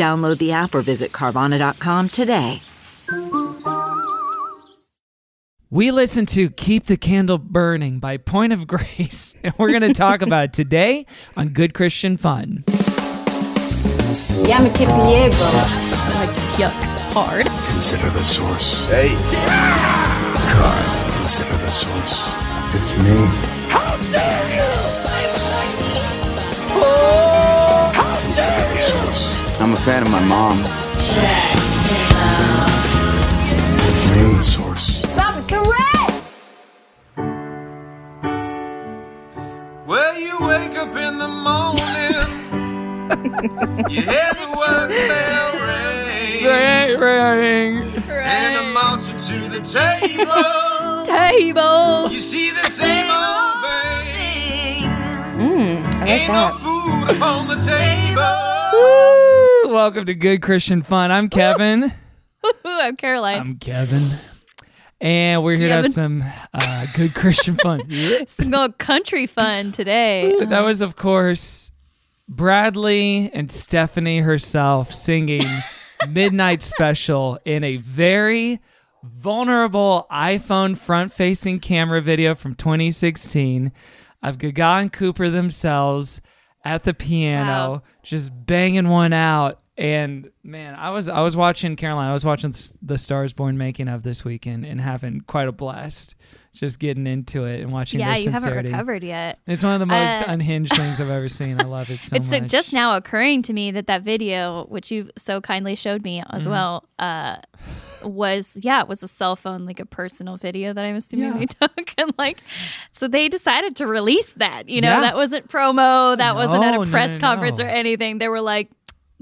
Download the app or visit Carvana.com today. We listen to Keep the Candle Burning by Point of Grace, and we're going to talk about it today on Good Christian Fun. Yeah, me Piego. I like to yuck hard. Consider the source. Hey, God, consider the source. It's me. Consider the source. I'm a fan of my mom. Consider the source. well, you wake up in the morning. you hear the work bell ring. And I'm marching to the table. Table. You see the same old thing. Mm, I like Ain't no that. food upon the table. Woo! Welcome to Good Christian Fun. I'm Kevin. I'm Caroline. I'm Kevin. And we're here to have Kevin. some uh, good Christian fun. Some go country fun today. that was, of course, Bradley and Stephanie herself singing Midnight Special in a very vulnerable iPhone front facing camera video from 2016 of Gaga and Cooper themselves at the piano, Wow. just banging one out. And man, I was I was watching Caroline. I was watching the Stars Born making of this weekend and having quite a blast, just getting into it and watching. yeah, you haven't recovered yet. It's one of the most Uh, unhinged things I've ever seen. I love it so much. it's uh, much. just now occurring to me that that video, which you so kindly showed me as Mm-hmm. well, uh, was yeah, it was a cell phone, like a personal video that I'm assuming Yeah. they took, and like, so they decided to release that. You know, Yeah. that wasn't promo, that wasn't at No, a no, press no, conference no. or anything. They were like.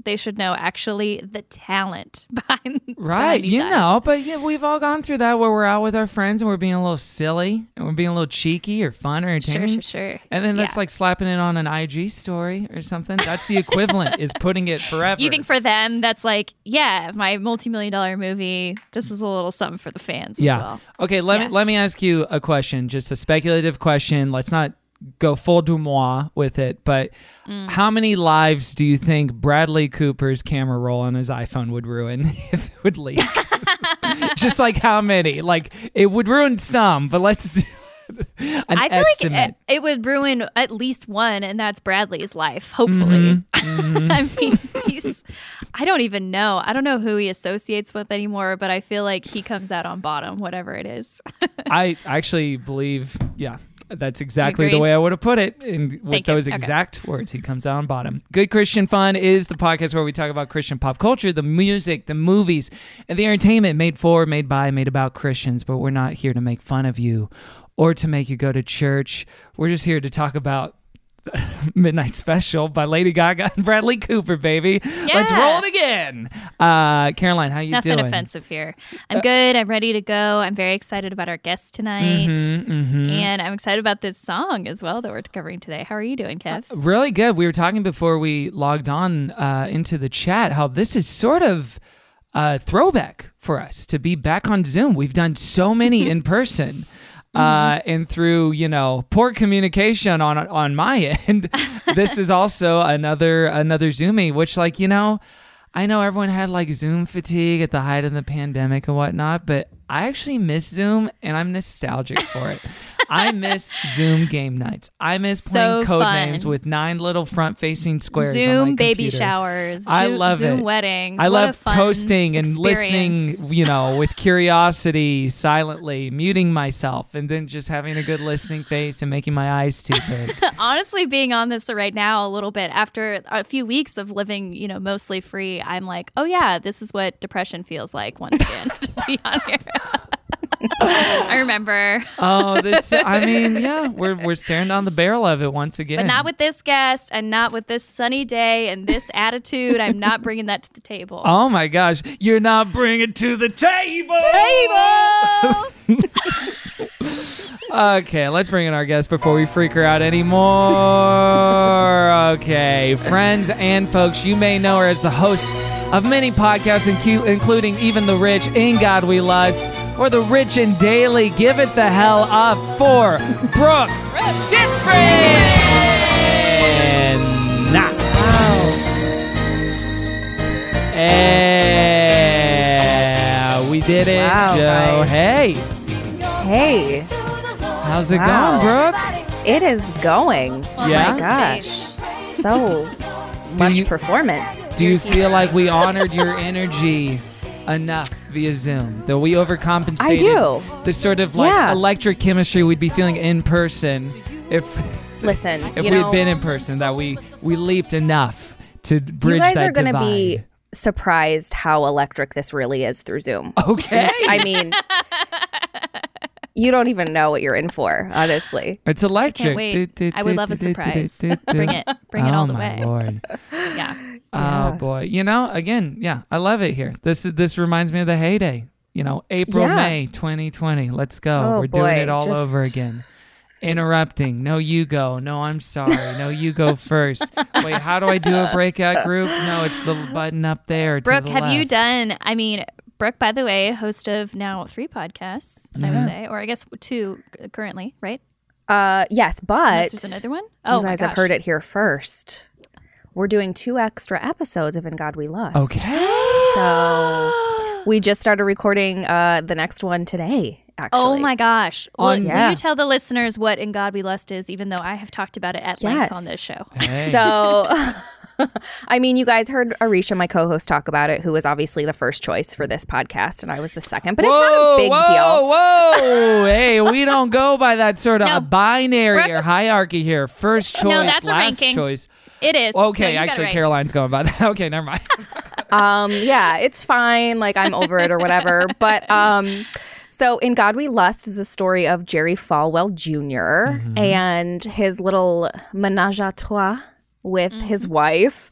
They should know actually the talent behind right. behind You acts. know, but yeah, we've all gone through that where we're out with our friends and we're being a little silly and we're being a little cheeky or fun or Sure, entertaining. sure, sure. And then that's Yeah. like slapping it on an IG story or something. That's the equivalent is putting it forever. You think for them that's like, yeah, my multi-million dollar movie. This is a little something for the fans yeah. as well. Okay, let Yeah. me let me ask you a question, just a speculative question. Let's not go full du moi with it, but Mm. how many lives do you think Bradley Cooper's camera roll on his iPhone would ruin if it would leak? just like how many? Like it would ruin some, but let's do an I feel estimate. like it, it would ruin at least one, and that's Bradley's life. Hopefully, Mm-hmm. I mean, he's. I don't even know. I don't know who he associates with anymore, but I feel like he comes out on bottom, whatever it is. I actually believe, yeah, that's exactly the way I would have put it. And with Thank you. those Okay. exact words, he comes out on bottom. Good Christian Fun is the podcast where we talk about Christian pop culture, the music, the movies, and the entertainment made for, made by, made about Christians. But we're not here to make fun of you or to make you go to church. We're just here to talk about. Midnight Special by Lady Gaga and Bradley Cooper, baby. Let's roll it again. Uh, Caroline, how are you Nothing doing? Nothing offensive here. I'm good. I'm ready to go. I'm very excited about our guest tonight, Mm-hmm, and I'm excited about this song as well that we're covering today. How are you doing, Kev? Really good. We were talking before we logged on uh, into the chat how this is sort of a throwback for us to be back on Zoom. We've done so many in person. Uh, and through you know poor communication on on my end, this is also another another Zoomy, which like you know, I know everyone had like Zoom fatigue at the height of the pandemic and whatnot, but I actually miss Zoom and I'm nostalgic for it. I miss Zoom game nights. I miss playing So code fun. names with nine little front facing squares. on Zoom baby showers. I love Zoom it. weddings. I What love toasting and experience. listening, you know, with curiosity, silently, muting myself, and then just having a good listening face and making my eyes too big. Honestly, being on this right now a little bit after a few weeks of living, you know, mostly free, I'm like, oh yeah, this is what depression feels like once again to be on here. I remember. Oh, this. I mean, yeah, we're we're staring down the barrel of it once again. But not with this guest and not with this sunny day and this attitude. I'm not bringing that to the table. Oh my gosh, you're not bringing to the table. table. Okay, let's bring in our guest before we freak her out anymore. Okay, friends and folks, you may know her as the host of many podcasts, including Even the Rich, In God We Lust, or The Rich and Daily. Give it the hell up for Brooke Siffrinn! Yeah, we did it, Wow, Joe. guys. Hey, Hey, how's it Wow. going, Brooke? it is going. Oh Yeah? my Gosh, so much you- performance. Do you feel like we honored your energy enough via Zoom? That we overcompensated I do. the sort of like Yeah. electric chemistry we'd be feeling in person if Listen, if we had been in person. That we we leaped enough to bridge you guys that are going to be surprised how electric this really is through Zoom. okay. I mean, you don't even know what you're in for, honestly. It's electric. I, Can't wait. I would love a surprise. Bring it. Bring it oh all the my way. lord. Yeah. Oh boy. You know, again, yeah, I love it here. This this reminds me of the heyday. You know, April, Yeah. May 2020. Let's go. Oh, We're doing it all just- over again. Interrupting. No, you go. No, I'm sorry. No, you go first. Wait, how do I do a breakout group? No, it's the button up there. to Brooke, the have you done? I mean, Brooke, by the way, host of now three podcasts, I would say, or I guess two currently, right? Uh, yes, but Unless there's another one. Oh, you my guys have heard it here first. We're doing two extra episodes of In God We Lust. Okay. So we just started recording uh, the next one today, actually. Oh my gosh! Well, On- will you tell the listeners what "In God We Lust" is? Even though I have talked about it at length on this show. Hey. So, I mean, you guys heard Aricia, my co-host, talk about it, who was obviously the first choice for this podcast, and I was the second. But it's not a big deal. whoa, deal. Whoa, hey, we don't go by that sort of No, binary Brooke- or hierarchy here. First choice, no, that's a last ranking. choice. It is Okay, No, you got it actually. Caroline's going by that. Okay, never mind. Um, yeah, it's fine. Like I'm over it or whatever. But um, so in God We Lust is a story of Jerry Falwell junior Mm-hmm. and his little menage a trois with his Mm-hmm. wife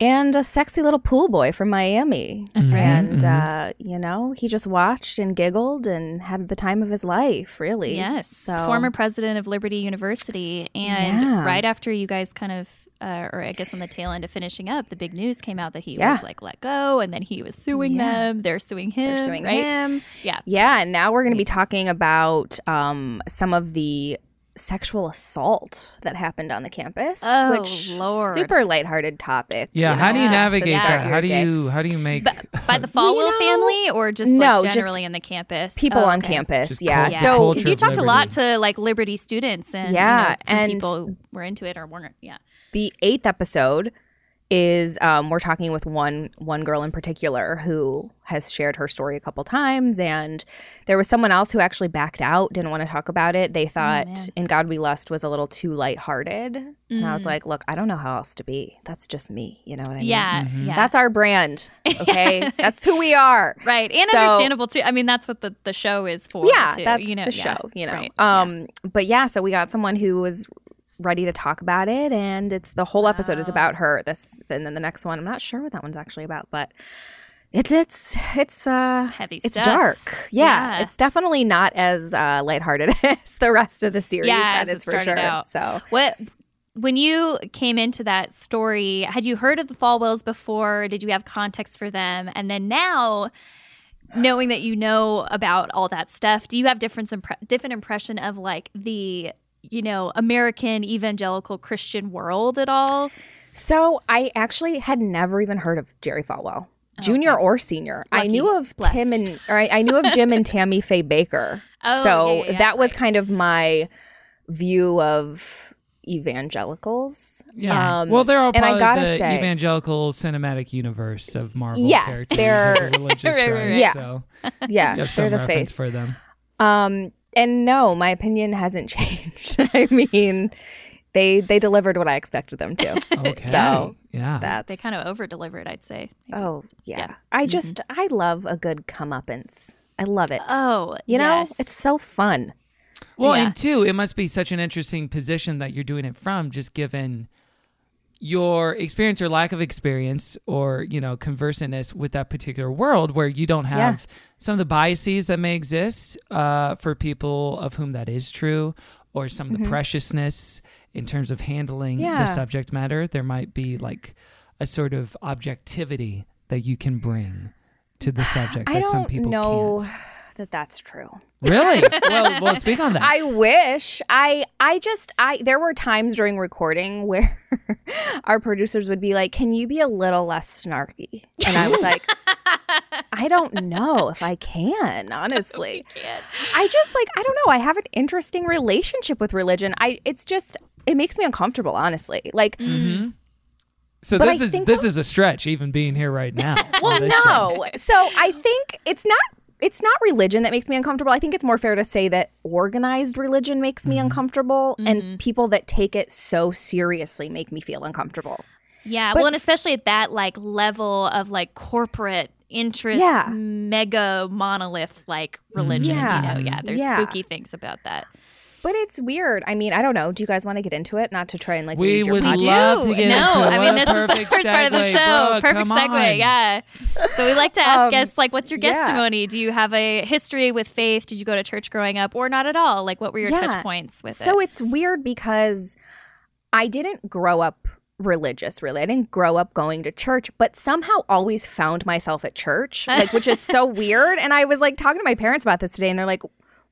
and a sexy little pool boy from Miami. That's right. And Mm-hmm. uh, you know, he just watched and giggled and had the time of his life, really. Yes, So former president of Liberty University, and Yeah. right after you guys kind of, uh, or I guess on the tail end of finishing up, the big news came out that he Yeah. was like let go, and then he was suing Yeah. them. They're suing him. they're suing right? him. Yeah. Yeah, and now we're going to be talking about um, some of the sexual assault that happened on the campus. Oh, which Lord. super lighthearted topic. Yeah, you how know, do you navigate that? How do day. you how do you make But by the Falwell you know, family, or just no, like just generally in the campus, people Oh, on okay. campus? Just yeah. cult- Yeah, So because you of talked a lot to like Liberty students and Yeah, you know, and- people were into it or weren't. Yeah, the eighth episode is um, we're talking with one one girl in particular who has shared her story a couple times and there was someone else who actually backed out didn't want to talk about it they thought man. in god we lust was a little too lighthearted and i was like look i don't know how else to be that's just me you know what i mean yeah, Mm-hmm. yeah. that's our brand okay that's who we are right and So- understandable too. I mean, that's what the, the show is for. yeah too, that's you know, the yeah, show you know right, yeah. um but yeah so we got someone who was ready to talk about it and it's the whole episode is about her this and then the next one i'm not sure what that one's actually about but it's it's it's uh It's heavy it's stuff. dark yeah, Yeah. it's definitely not as uh lighthearted as the rest of the series Yeah, that is for sure out. so What when you came into that story, had you heard of the Falwells before? Did you have context for them? And then now, knowing that you know about all that stuff, do you have different impre- different impression of like the you know American evangelical Christian world at all? So I actually had never even heard of Jerry Falwell, junior or senior. I knew of Blessed. Tim and or I, I knew of Jim and Tammy Faye Bakker. Oh, so yeah, yeah, yeah, that was kind of my view of evangelicals. Yeah. Um, well, they're all and I gotta the say- evangelical cinematic universe of Marvel Yes, characters. they're- religious, Right, right, right? right. Yeah. So Yeah, you have some they're the reference face. for them. Um, and no, my opinion hasn't changed. I mean, they they delivered what I expected them to. Okay. So yeah. that They kind of over delivered, I'd say. Oh yeah, Yeah. I mm-hmm. just I love a good comeuppance. I love it. Oh, you know, yes. it's so fun. Well, Yeah. and two, it must be such an interesting position that you're doing it from, just given your experience or lack of experience or, you know, conversantness with that particular world where you don't have some of the biases that may exist uh, for people of whom that is true or some of the preciousness in terms of handling Mm-hmm. Yeah. the subject matter. There might be like a sort of objectivity that you can bring to the subject I that some people know can't. that that's true. Really? well, well, speak on that. I wish. I I just I there were times during recording where our producers would be like, "Can you be a little less snarky?" And I was like, "I don't know if I can, honestly." I just like I don't know. I have an interesting relationship with religion. I it's just it makes me uncomfortable, honestly. Like mm-hmm. So But this I is this is a stretch, even being here right now. Well, this show. no. So I think it's not it's not religion that makes me uncomfortable. I think it's more fair to say that organized religion makes Mm-hmm. me uncomfortable and people that take it so seriously make me feel uncomfortable. Yeah, But- well, and especially at that like level of like corporate interest, Yeah. mega monolith like religion. Yeah. You know, yeah, there's Yeah. spooky things about that. But it's weird. I mean, I don't know. Do you guys want to get into it? Not to try and like We lead your would podcast. love to get no, into it. I mean this is the perfect first part of the show. Brooke, Perfect segue, on. yeah. So we like to ask Um, guests like, "What's your yeah. testimony? Do you have a history with faith? Did you go to church growing up, or not at all? Like, what were your Yeah. touch points with So it?" So it's weird because I didn't grow up religious really. I didn't grow up going to church, but somehow always found myself at church, like which is so weird. And I was like talking to my parents about this today and they're like,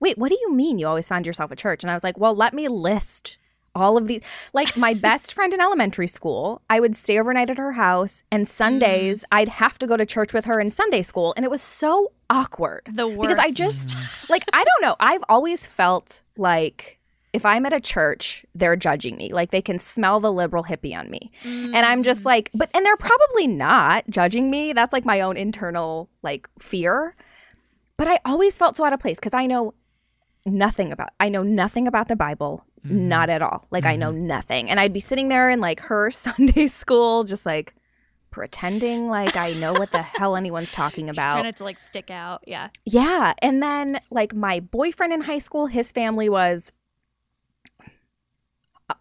"Wait, what do you mean you always found yourself at church?" And I was like, "Well, let me list all of these like my best friend in elementary school i would stay overnight at her house and sundays mm. i'd have to go to church with her in sunday school and it was so awkward. The worst. because i just mm. like i don't know. I've always felt like if i'm at a church they're judging me. Like they can smell the liberal hippie on me. And i'm just mm. like but and they're probably not judging me. That's like my own internal like fear. But i always felt so out of place because i know nothing about I know nothing about the Bible, mm-hmm. not at all. Like I know mm-hmm. nothing. And I'd be sitting there in like her Sunday school just like pretending like I know what the hell anyone's talking Just about. trying not to like stick out. Yeah. Yeah. And then like my boyfriend in high school, his family was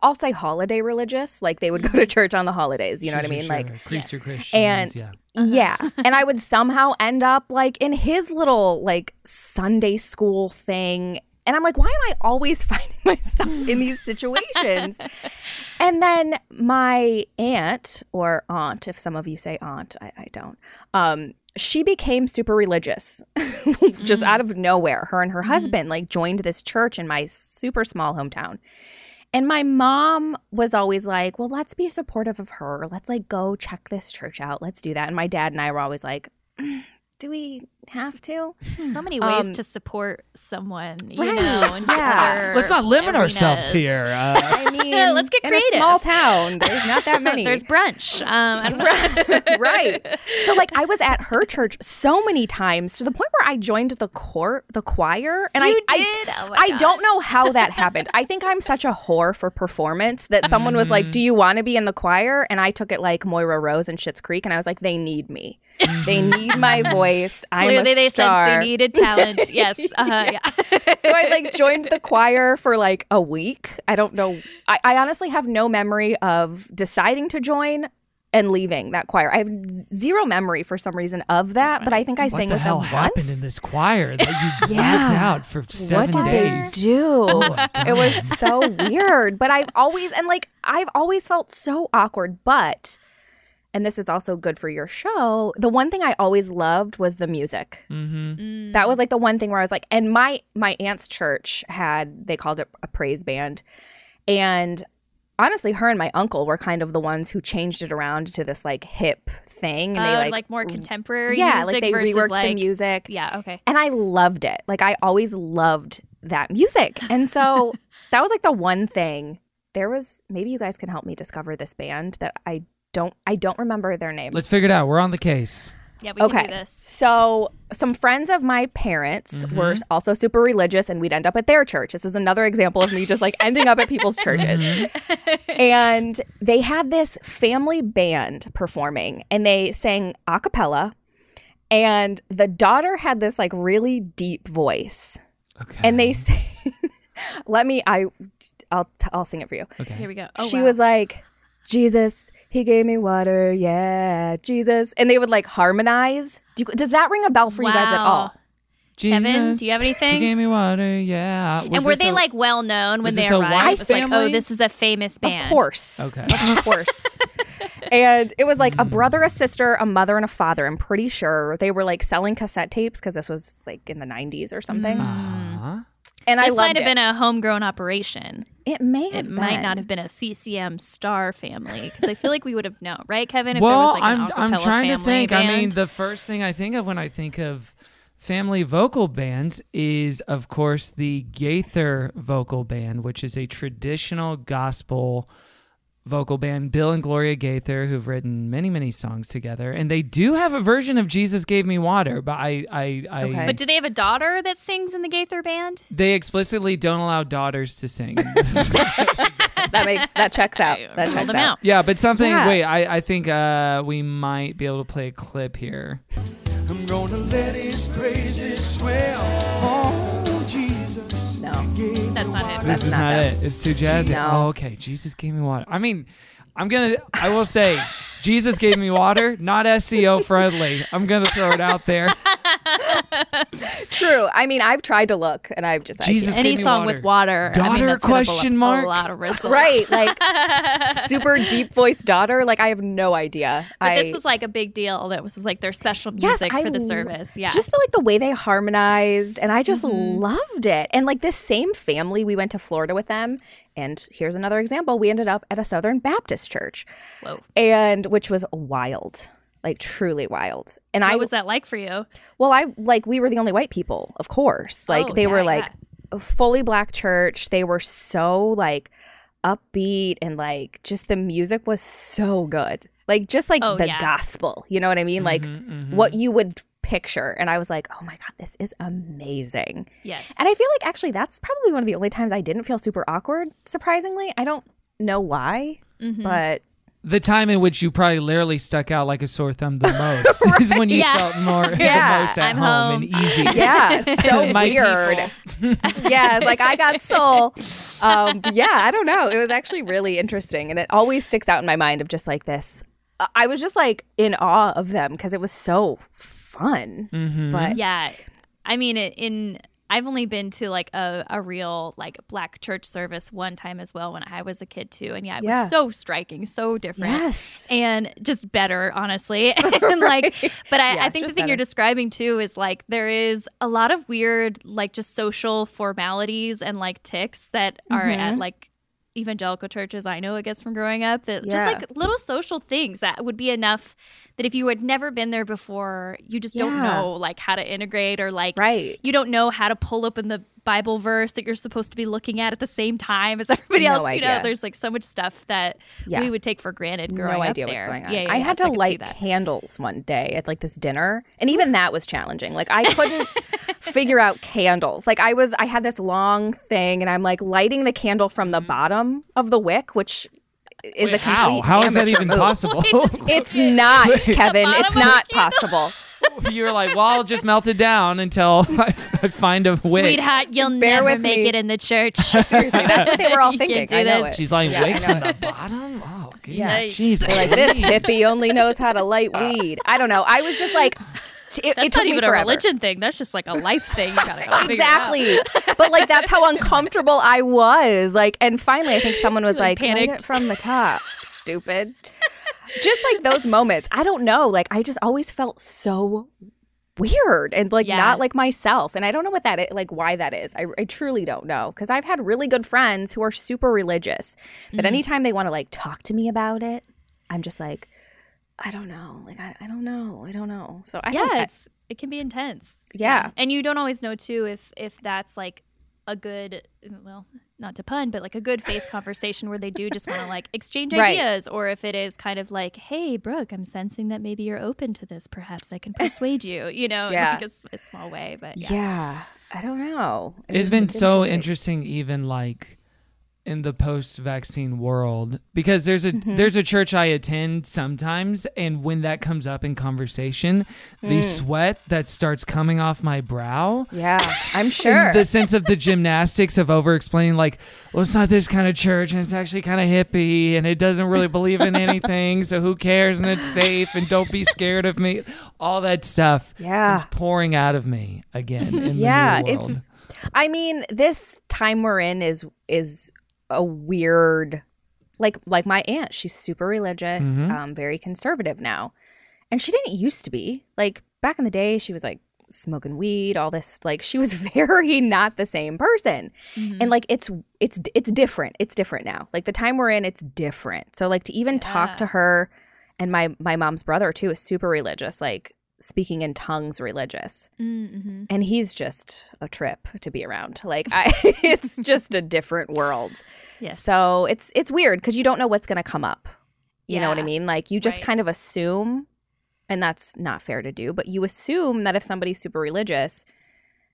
I'll say holiday religious. Like they would go mm-hmm. to church on the holidays, you know what I mean? sure, Like sure. Or yes. Christians, And- yeah. yeah. Uh-huh. And I would somehow end up like in his little like Sunday school thing. And I'm like, why am I always finding myself in these situations? and then my aunt or aunt, if some of you say aunt, I, I don't, um, she became super religious just out of nowhere. Her and her husband like joined this church in my super small hometown. And my mom was always like, well, let's be supportive of her. Let's like go check this church out. Let's do that. And my dad and I were always like, "Mm, do we have to? So many ways Um, to support someone, you right, know. In yeah. Let's not limit ourselves here. Uh, I mean, Let's get in creative. a small town, there's not that many. There's brunch. Um, I right. So like I was at her church so many times to the point where I joined the court, the choir, and You I did? I, Oh I don't know how that happened. I think I'm such a whore for performance that someone was like, "Do you want to be in the choir?" And I took it like Moira Rose and Schitt's Creek, and I was like, "They need me. They need my voice. I'm Clearly, a they star." sensed they needed talent. yes. Uh, yeah. so I like joined the choir for like a week. I don't know. I, I honestly have no memory of deciding to join and leaving that choir. I have zero memory for some reason of that, but I think I what sang the with hell them happened once. in this choir that you Yeah. out for seven what did days? they do? Oh it was so weird. But I've always and like I've always felt so awkward. But and this is also good for your show. The one thing I always loved was the music. Mm-hmm. That was like the one thing where I was like, and my my aunt's church had they called it a praise band, and honestly, her and my uncle were kind of the ones who changed it around to this like hip thing, and Oh, they like, like, more contemporary yeah, music like they versus reworked like, the music, Yeah, okay. and I loved it. Like I always loved that music, and so that was like the one thing. There was maybe you guys can help me discover this band that I don't I don't remember their name. Let's figure it out. We're on the case. Yeah, we can okay. do this. So, some friends of my parents mm-hmm. were also super religious, and we'd end up at their church. This is another example of me just like ending up at people's churches. Mm-hmm. and they had this family band performing, and they sang a cappella. And the daughter had this like really deep voice. Okay. And they say, let me, I, I'll, t- I'll sing it for you. okay. Here we go. Oh, she wow. was like, Jesus, he gave me water. Yeah, Jesus. And they would like harmonize. Do you, does that ring a bell for you guys at Wow. all? Kevin, do you have anything? He anything? gave me water. Yeah. Was and were they a- like well known when they arrived? It was like, oh, this is a famous band. Of course. Okay. Of course. and it was like a brother, a sister, a mother, and a father. I'm pretty sure they were like selling cassette tapes because this was like in the 90s or something. Uh-huh. And I This loved might have it. been a homegrown operation. It may have It might not have been a CCM star family because I feel like we would have known, right, Kevin? If there well, was like an I'm I'm trying to family think. I mean, the first thing I think of when I think of family vocal bands is, of course, the Gaither vocal band, which is a traditional gospel vocal band. Bill and Gloria Gaither, who've written many many songs together, and they do have a version of "Jesus Gave Me Water," but I I, I Okay. but do they have a daughter that sings in the Gaither band? they explicitly don't allow daughters to sing. that makes that checks out. That Roll checks them out. out. yeah, but something. Yeah. Wait, I I think uh, we might be able to play a clip here. I'm gonna let his praises swell. Oh, this is not not, it. It's too jazzy. No. Oh, okay. Jesus gave me water. I mean, I'm gonna. I will say, Jesus gave me water. Not SEO friendly. I'm gonna throw it out there. True. I mean, I've tried to look and I've just Jesus can't. gave Any me song water. with water. I mean, Daughter that's gonna pull up question mark? A lot of results. Right, like super deep voiced daughter. Like I have no idea. But I, this was like a big deal. That was, was like their special Yes, music I for the service. Yeah. Just the, like the way they harmonized, and I just Mm-hmm. loved it. And like this same family, we went to Florida with them, and here's another example. We ended up at a Southern Baptist church, Whoa. and which was wild, like truly wild. And What I was that like for you? well, I like we were the only white people, of course. Like Oh, they yeah, were like yeah. a fully black church. They were so like upbeat and like just the music was so good. Like just like Oh, the yeah. gospel. You know what I mean? Like Mm-hmm, what you would picture. And I was like, "Oh my god, this is amazing." Yes. And I feel like actually that's probably one of the only times I didn't feel super awkward, surprisingly. I don't know why, Mm-hmm. but The time in which you probably literally stuck out like a sore thumb the most is when you Yeah. felt more Yeah, the most at I'm home, and easy. yeah, so My weird. yeah, like I got soul. Um, yeah, I don't know. It was actually really interesting, and it always sticks out in my mind of just like this. I- I was just like in awe of them because it was so fun. But Yeah. I mean, in I've only been to like a, a real like black church service one time as well when I was a kid too. And yeah, it Yeah. was so striking, so different. Yes. And just better, honestly. and like, but I, Yeah, I think the thing you're describing too is like there is a lot of weird, like just social formalities and like ticks that are Mm-hmm. at like evangelical churches I know, I guess, from growing up that Yeah. just like little social things that would be enough that if you had never been there before, you just don't know like how to integrate or like Right. you don't know how to pull open the Bible verse that you're supposed to be looking at at the same time as everybody No else. You know, there's like so much stuff that Yeah. we would take for granted growing no up idea there. what's going on. Yeah, yeah, I yeah, had so to see light candles one day at like this dinner, and even that was challenging. Like I couldn't figure out candles. Like I was, I had this long thing, and I'm like lighting the candle from the mm-hmm. bottom of the wick, which is a How? How is that even move. possible? It's not, Kevin. It's not possible. You're like, well, I'll just melt it down until I, I find a wick. Sweetheart, you'll Bear never with make me. it in the church. Seriously, that's what they were all thinking. do I know it. She's like, Yeah, I wicks from the bottom? Oh, Yeah. Yikes. Jesus. Like this hippie only knows how to light weed. I don't know. I was just like, it, That's it not me even a religion thing. That's just like a life thing. You gotta go figure out. exactly but like that's how uncomfortable i was like and finally i think someone was Like, like, panicked. from the top stupid just like those moments i don't know like i just always felt so weird and like Yeah. not like myself and i don't know what that is like why that is i, I truly don't know because i've had really good friends who are super religious but Mm-hmm. anytime they want to like talk to me about it i'm just like i don't know like i, I don't know i don't know so i don't yeah, I- it's it can be intense. Yeah. and you don't always know too if if that's like a good well not to pun but like a good faith conversation where they do just want to like exchange Right. ideas or if it is kind of like hey brooke i'm sensing that maybe you're open to this perhaps i can persuade you you know in Yeah. like a, s- a small way but yeah, yeah i don't know It It's was- been so interesting. interesting, even like in the post-vaccine world because there's a Mm-hmm. there's a church I attend sometimes and when that comes up in conversation the Mm. sweat that starts coming off my brow Yeah, I'm sure. the sense of the gymnastics of over explaining like well it's not this kind of church and it's actually kind of hippie and it doesn't really believe in anything so who cares and it's safe and don't be scared of me all that stuff Yeah. is pouring out of me again in yeah, the it's. I mean, this time we're in is is a weird, like like my aunt. She's super religious, Mm-hmm. um, very conservative now, and she didn't used to be. Like back in the day, she was like smoking weed, all this. Like she was very not the same person, and like it's it's it's different. It's different now. Like the time we're in, it's different. So like to even talk to her, and my my mom's brother too is super religious. Like speaking in tongues religious. Mm-hmm. and he's just a trip to be around. Like i it's just a different world. Yes. so it's it's weird because you don't know what's going to come up. You know what i mean? Like you just Right. kind of assume and that's not fair to do but you assume that if somebody's super religious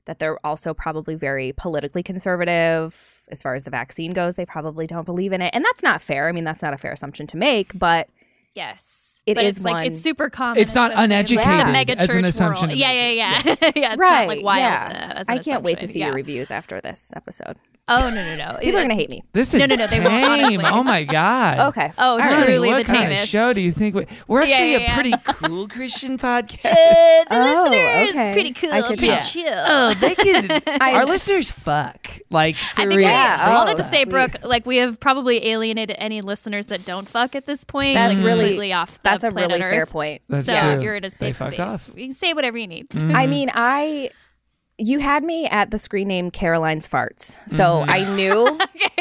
that they're also probably very politically conservative. As far as the vaccine goes they probably don't believe in it. And that's not fair. I mean that's not a fair assumption to make but Yes. It but is it's like it's super common. It's not especially in, like, uneducated the mega as an church assumption world. to Yeah, yeah, yeah. yeah, it's right not like wild. yeah uh, as an i can't wait to see yeah. your reviews after this episode Oh no, no, no. people are going to hate me This is No, no, no, they won't, tame. honestly. Oh my god. okay Oh, All right. truly what the kind tamest. of show do you think we, we're Yeah, actually yeah, a pretty cool Christian podcast? Uh, the Oh, listeners okay. pretty cool, I could pretty tell. chill. oh, they can. Our listeners fuck like for I think real. we, Yeah. all Oh, that to say, sweet. Brooke, like we have probably alienated any listeners that don't fuck at this point. That's like, really- completely off. The That's a planet really fair point. That's so true. you're in a safe fucked space. off. You can say whatever you need. Mm-hmm. I mean, I you had me at the screen name Caroline's farts, so Mm-hmm. I knew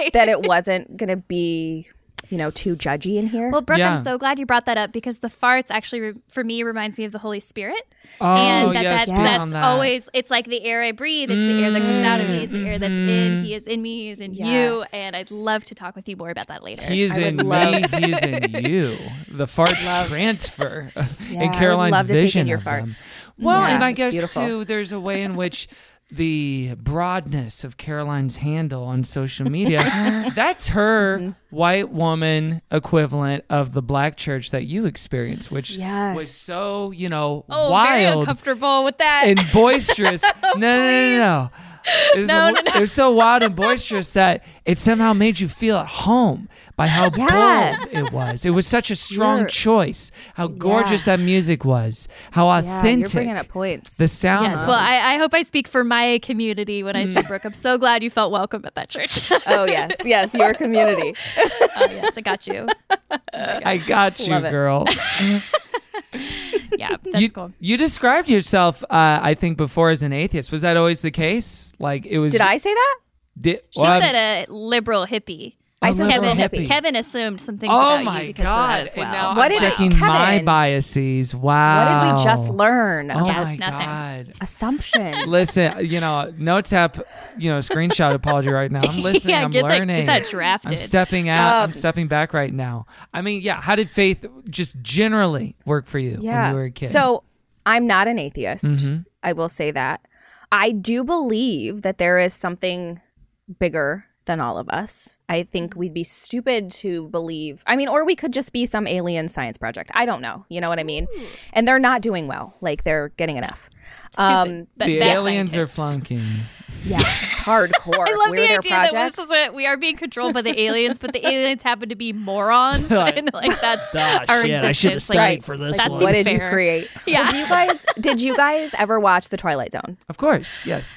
that it wasn't gonna be, you know, too judgy in here. Well, Brooke, Yeah. I'm so glad you brought that up because the farts actually, re- for me, reminds me of the Holy Spirit. Oh, and that, yes, that's, speak on that's that. always, it's like the air I breathe. It's the air that comes out of me. It's the air that's in. Mm-hmm. He is in me. He is in you. And I'd love to talk with you more about that later. He is I would in me. love- He is in you. The fart transfer Yeah, I and would Caroline's love to take in vision your of them. farts. Well, Yeah, and I guess beautiful. too, there's a way in which the broadness of Caroline's handle on social media, that's her Mm-hmm. white woman equivalent of the black church that you experienced, which Yes. was so, you know, oh, very wild uncomfortable with that. and boisterous. no, no, no, no. It was, No, a- no, no. it was so wild and boisterous that it somehow made you feel at home by how Yes. bold it was. It was such a strong You're- choice. How gorgeous that music was. How yeah, authentic. you're bringing up points. the sound. Yes, was. well, I, I hope I speak for my community when I Mm. say Brooke. I'm so glad you felt welcome at that church. oh yes, yes, your community. oh, yes, I got you. I got you, Love it. girl. Yeah, that's you, cool. you described yourself, uh, I think, before as an atheist. Was that always the case? Like it was. Did I say that? Did, She well, I'm- said a liberal hippie. I said Kevin, hippie. Kevin assumed some things Oh about my you because god! of that as well. And now What I'm did- checking my Kevin, biases. Wow. What did we just learn? Oh Yeah, my nothing. god! Assumption. Listen, you know, no tap, you know, screenshot apology right now. I'm listening. Yeah, I'm get that- get learning. that drafted. I'm stepping out. I'm Um, stepping back right now. I mean, yeah. How did faith just generally work for you yeah. when you were a kid? So I'm not an atheist. Mm-hmm. I will say that. I do believe that there is something bigger than all of us. I think we'd be stupid to believe. I mean, or we could just be some alien science project. I don't know. You know what I mean? And they're not doing well. Like they're getting enough. Stupid, Um, but the bad aliens are flunking. yeah, hardcore. I love We're the their idea that this is it. We are being controlled by the aliens, but the aliens happen to be morons, and like that's our shit, I should have existence. studied Like, for this that one. what seems did you create? Yeah. Did you guys did you guys ever watch The Twilight Zone? Of course, yes.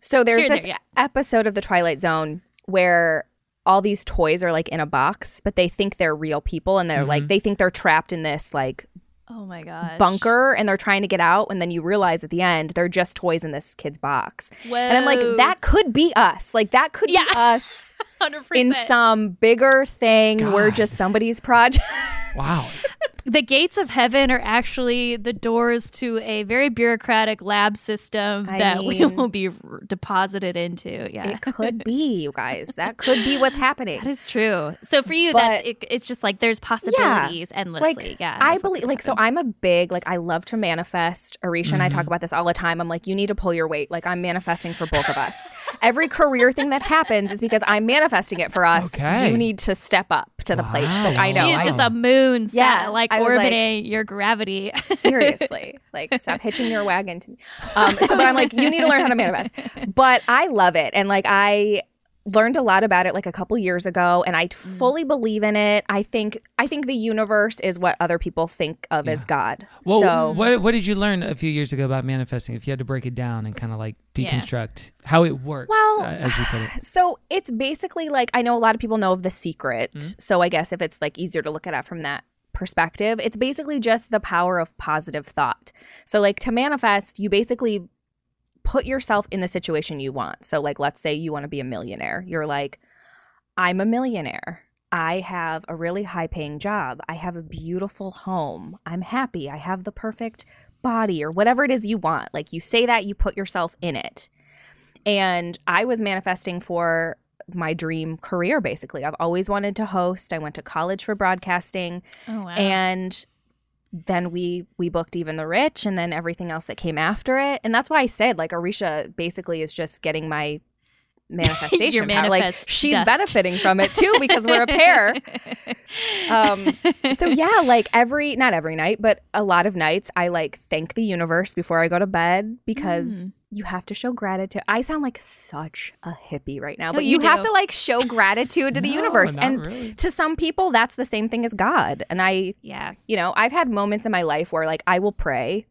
So there's Here this there, yeah. episode of The Twilight Zone where all these toys are like in a box, but they think they're real people and they're Mm-hmm. like they think they're trapped in this like Oh my gosh. bunker and they're trying to get out and then you realize at the end they're just toys in this kid's box. And I'm like that could be us. Like that could Yeah. be us 100%. in some bigger thing. We're just somebody's project. Wow. the gates of heaven are actually the doors to a very bureaucratic lab system I that we will be r- deposited into. Yeah. it could be, you guys. That could be what's happening. that is true. So for you, But- that's it, it's just like there's possibilities endlessly. Like, yeah, I believe, like, so. I'm a big, like, I love to manifest. Aricia and I talk mm-hmm. about this all the time. I'm like, you need to pull your weight. Like, I'm manifesting for both of us. Every career thing that happens is because I'm manifesting it for us. Okay. You need to step up to the plate. She's like, I know. She is I just a moon, Yeah, yeah, like I was like- orbiting your gravity. seriously like stop hitching your wagon to me um so but i'm like you need to learn how to manifest but i love it and like i learned a lot about it like a couple years ago and i fully believe in it i think i think the universe is what other people think of as god Well, so what what did you learn a few years ago about manifesting? If you had to break it down and kind of like Yeah. deconstruct how it works, Well, uh, as we put it. So it's basically like I know a lot of people know of the secret. Mm-hmm. So I guess if it's like easier to look at it from that perspective, it's basically just the power of positive thought. So like to manifest, you basically put yourself in the situation you want. So like let's say you want to be a millionaire. You're like I'm a millionaire. I have a really high paying job. I have a beautiful home. I'm happy. I have the perfect body or whatever it is you want. Like you say that, you put yourself in it. And I was manifesting for my dream career basically. I've always wanted to host. I went to college for broadcasting oh wow. and then we we booked even the rich and then everything else that came after it. And that's why I said like Aricia basically is just getting my manifestation power. Like she's dust. benefiting from it too because we're a pair. Um, so yeah, like every not every night, but a lot of nights, I like thank the universe before I go to bed because Mm. you have to show gratitude. I sound like such a hippie right now, No, but you you, have to like show gratitude to the No, universe, and really. to some people, that's the same thing as God. And I, yeah. you know, I've had moments in my life where like I will pray.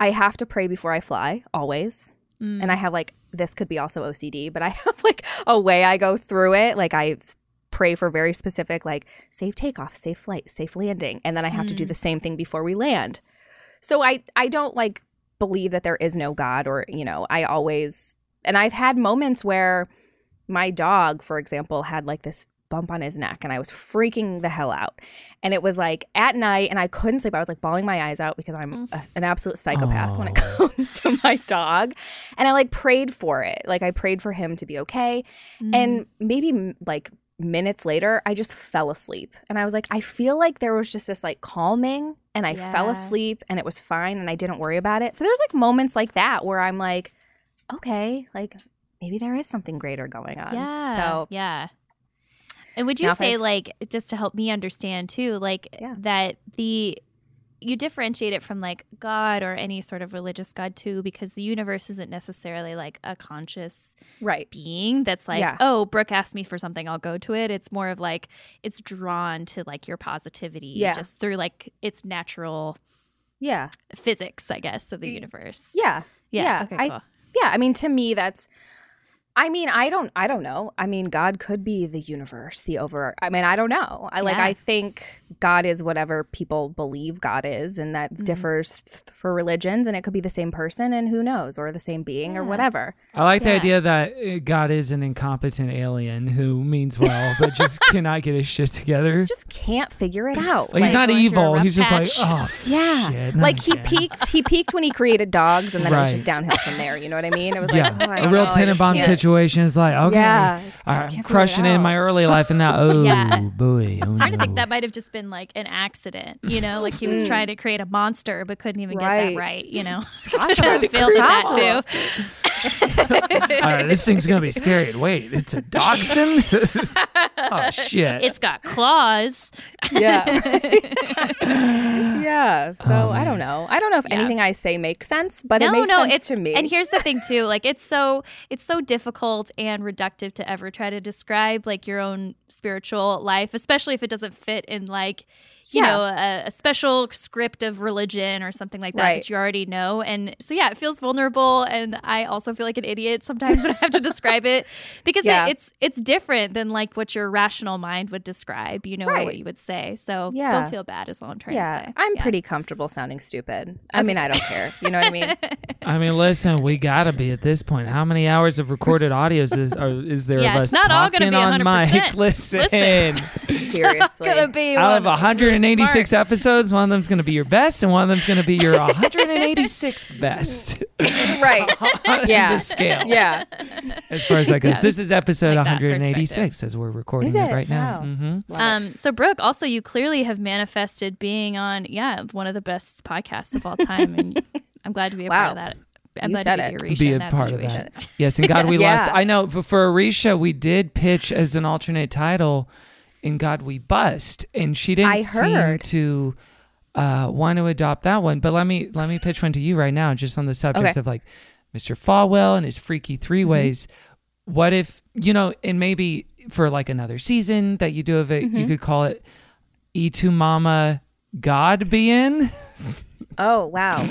I have to pray before I fly always. Mm. And I have like this could be also OCD, but I have like a way I go through it. Like I pray for very specific like safe takeoff, safe flight, safe landing, and then I have to Mm. do the same thing before we land. So I I don't like believe that there is no God or, you know, I always and I've had moments where my dog, for example, had like this bump on his neck and I was freaking the hell out. And it was like at night and I couldn't sleep. I was like bawling my eyes out because I'm mm. a, an absolute psychopath when it Oh. comes to my dog. And I like prayed for it. Like I prayed for him to be okay. And mm. maybe like minutes later, I just fell asleep. And I was like, I feel like there was just this like calming and I fell asleep and it was fine and I didn't worry about it. So there's like moments like that where I'm like, okay, like maybe there is something greater going on. Yeah. So yeah. And would you Now say like just to help me understand too, like Yeah. that the you differentiate it from like God or any sort of religious God too, because the universe isn't necessarily like a conscious right. being that's like, Yeah. oh, Brooke asked me for something, I'll go to it. It's more of like it's drawn to like your positivity Yeah. just through like its natural Yeah. physics, I guess, of the universe. Yeah. Yeah, Yeah. okay, I, cool. yeah. I mean, to me, that's. I mean, I don't. I don't know. I mean, God could be the universe, the over. I mean, I don't know. I like. I think God is whatever people believe God is, and that Mm-hmm. differs th- for religions, and it could be the same person, and who knows, or the same being, or whatever. I like the idea that uh, God is an incompetent alien who means well, but just cannot get his shit together. Just can't figure it out. Like, he's not going through a evil. rough He's just patch. like, oh, Yeah, shit, like he again." peaked. He peaked when he created dogs, and then it was just downhill from there. You know what I mean? It was Yeah, like oh, I a don't real know, I tenant bomb can't- situation is like, okay, Yeah, I I'm just it crushing it in my early life, and now, oh Yeah. boy, oh, I'm starting to think that might have just been like an accident, you know, like he was Mm. trying to create a monster but couldn't even get that right, you know. Possibly. Failed at that too. All right, this thing's gonna be scary. Wait, it's a dachshund. oh shit! It's got claws. Yeah. yeah. So Oh, I don't know. I don't know if Yeah. anything I say makes sense, but it no, makes no, sense it's to me. And here's the thing too, like it's so it's so difficult and reductive to ever try to describe like your own spiritual life, especially if it doesn't fit in like you Yeah. know a, a special script of religion or something like that Right. that you already know. And so yeah, it feels vulnerable, and I also feel like an idiot sometimes when I have to describe it because Yeah. it, it's it's different than like what your rational mind would describe, you know, or what you would say. So Yeah. don't feel bad is all I'm trying to say. I'm Yeah. pretty comfortable sounding stupid. I mean, I don't care. You know what I mean? I mean, listen, we gotta be at this point. How many hours of recorded audios is are, is there Yeah, of it's us not all gonna talking be on 100%. mic? Listen, Listen. Seriously. gonna be out of one 186 smart. episodes, one of them's gonna be your best, and one of them's gonna be your 186th best. right. on Yeah. the scale. Yeah. As far as that goes, this is episode Like 186 as we're recording Is it? it? right now. Wow. hmm Um, so Brooke, also you clearly have manifested being on, yeah, one of the best podcasts of all time, and I'm glad to be a part of that I'm You said to it. be be a part situation. of that. Yes, and God we Yeah. lost. I know but for Aricia, we did pitch as an alternate title in God we bust, and she didn't I heard. seem to uh, want to adopt that one. But let me let me pitch one to you right now, just on the subject Okay. of like Mr. Falwell and his freaky three Mm-hmm. ways. What if you know, and maybe for like another season that you do of it, Mm-hmm. you could call it E2 Mama God be in. Oh wow.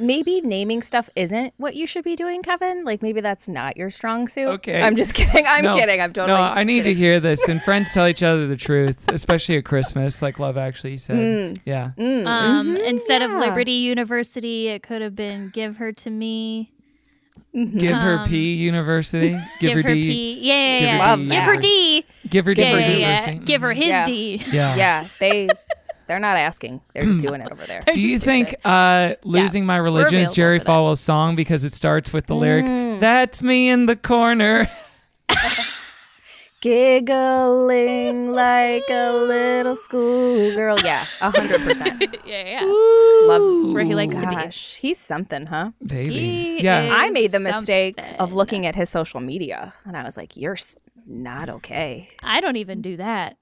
Maybe naming stuff isn't what you should be doing, Kevin. Like maybe that's not your strong suit. Okay. I'm just kidding. I'm No, kidding. I'm totally. No, I need to hear this. And friends tell each other the truth, especially at Christmas, like Love Actually said. Yeah. Um, instead of Mm-hmm. yeah. Liberty University, it could have been Give Her to Me. Give her P University. Give, Give, her, her D. P. Yeah, yeah, Give her D. Give her. D. Give her D. Yeah, for yeah, yeah. University. Give her his Yeah. D. Yeah. Yeah, they they're not asking. They're just doing it over there. Do you think uh, losing my religion is available Jerry for that. Falwell's song because it starts with the lyric Mm. "That's me in the corner"? Giggling like a little schoolgirl. Yeah, a hundred percent. Yeah, yeah. Love. That's where he likes to be. Gosh, he's something, huh? Baby. He yeah. is- I made the mistake of something. looking at his social media, and I was like, "You're s- not okay." I don't even do that.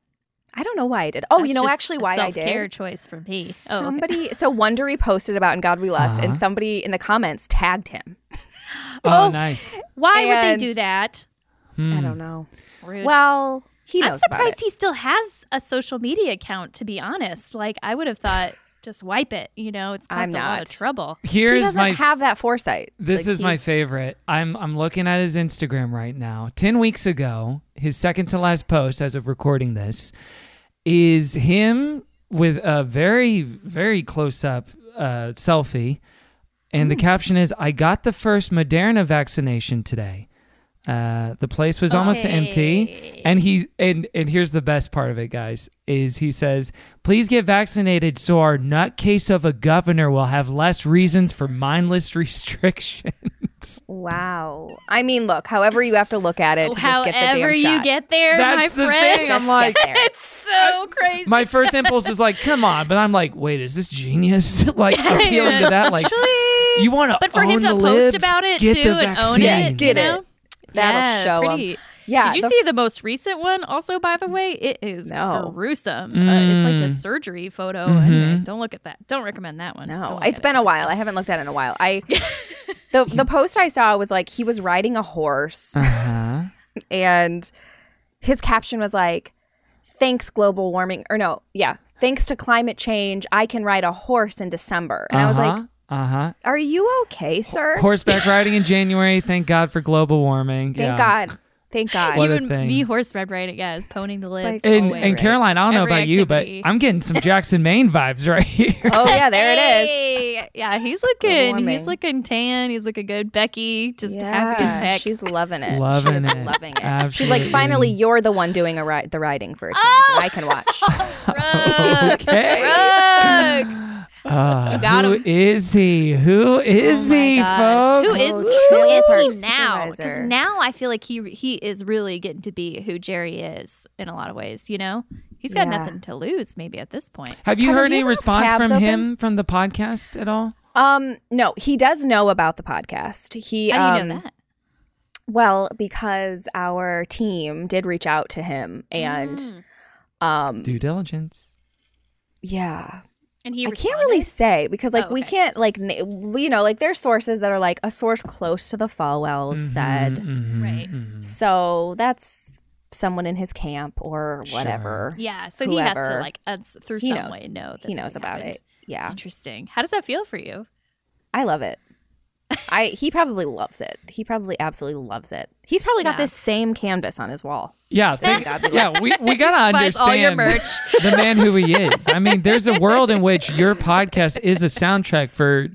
I don't know why I did. Oh, That's you know just actually a why I self-care did. choice for me. Oh, okay. Somebody, so Wondery posted about "In God We Lust," Uh-huh. and somebody in the comments tagged him. oh, Oh. nice. Why would they do that? Hmm. I don't know. Rude. Well, he I'm knows about surprised it. he still has a social media account. To be honest, like I would have thought, just wipe it. You know, it's I'm caused a lot of not. trouble. He Here's doesn't my have that foresight. This Like, is my favorite. I'm I'm looking at his Instagram right now. Ten weeks ago, his second to last post as of recording this is him with a very very close up uh, selfie, and Hmm. the caption is, "I got the first Moderna vaccination today." Uh, the place was almost empty, and he and and here's the best part of it, guys, is he says, "Please get vaccinated so our nutcase of a governor will have less reasons for mindless restrictions." Wow. I mean, look, however you have to look at it to just get the However damn you shot. get there, That's my the friend. thing. I'm like, it's so crazy. my first impulse is like, "Come on," but I'm like, "Wait, is this genius?" like appealing to that, like. Actually, You want to but for him to post libs? about it Get too the and own vaccine. it, Get you it. That'll yeah, show 'em. pretty. Yeah. Did you the- see the most recent one? Also, by the way, it is No. gruesome. Uh, it's like a Mm. surgery photo. Mm-hmm. Anyway, don't look at that. Don't recommend that one. No, Don't look it's at been it. a while. I haven't looked at it in a while. I the the post I saw was like he was riding a horse Uh-huh. and his caption was like thanks global warming or no, yeah, thanks to climate change, I can ride a horse in December. And I was like, uh huh. "Are you okay, sir?" Horseback riding in January. Thank God for global warming. Thank yeah. God. Thank God. What a Even me horse red riding, yeah, poning the lips. like- And, and around. Caroline, I don't know Every about you, but. I'm getting some Jackson Maine vibes right here. oh yeah, there it is. Yeah, he's looking. He's looking tan. He's looking good. Becky, just happy as Yeah, heck. She's loving it. Loving She's it. loving it. She's like, finally, you're the one doing a ri- the riding for a change. and I can oh! watch. Rug, okay. rug. Uh, got who him. is he? Who is Oh he, gosh. folks? Who is who true is park he now? Because now I feel like he he is really getting to be who Jerry is in a lot of ways. You know, he's got Yeah. nothing to lose. Maybe at this point. Have you Kevin, heard do you any response from open? him from the podcast at all? Um, no, he does know about the podcast. He How do you um, know that? well because our team did reach out to him and Mm. um Due diligence. yeah. And he I can't really say because like Oh, we can't like na- you know like there's sources that are like a source close to the Falwells said Mhm, Right. mhm. so that's someone in his camp or Sure. whatever. Yeah, so he has to like us through He some knows. way know that he knows about happened. it. Yeah, Interesting. How does that feel for you? I love it. I he probably loves it. He probably absolutely loves it. He's probably got Yeah. this same canvas on his wall. Yeah, think, yeah, we, we gotta Buys all your understand the man who he is. I mean, there's a world in which your podcast is a soundtrack for.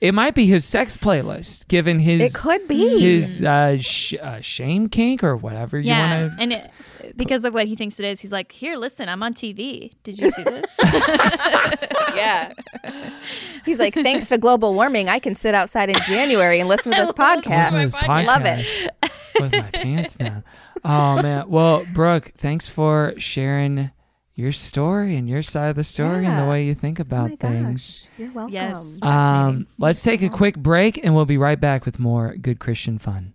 It might be his sex playlist, given his It could be. his uh, sh- uh, shame kink or whatever you want to. and it, because of what he thinks it is, he's like, "Here, listen, I'm on TV. Did you see this?" Yeah. He's like, thanks to global warming, I can sit outside in January and listen to this podcast. Listen to this podcast Love it. with my pants now. Oh man. Well, Brooke, thanks for sharing your story and your side of the story and the way you think Oh about my things. gosh, you're welcome. Yes. Um, let's take a quick break and we'll be right back with more good Christian fun.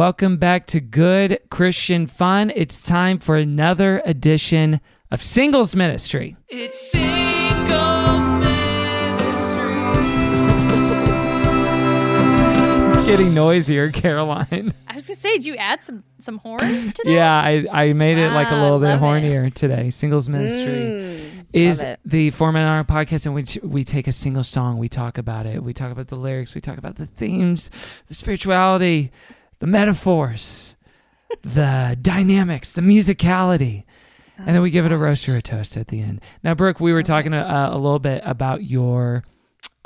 Welcome back to Good Christian Fun. It's time for another edition of Singles Ministry. It's Singles Ministry. it's getting noisier, Caroline. I was gonna say, did you add some some horns to that? Yeah, I, I made it like a Ah, little bit love it. hornier today. Singles Ministry is the format on our podcast in which we take a single song, we talk about it, we talk about the lyrics, we talk about the themes, the spirituality, the metaphors, the dynamics, the musicality. And then we give it a roast or a toast at the end. Now, Brooke, we were talking uh, a little bit about your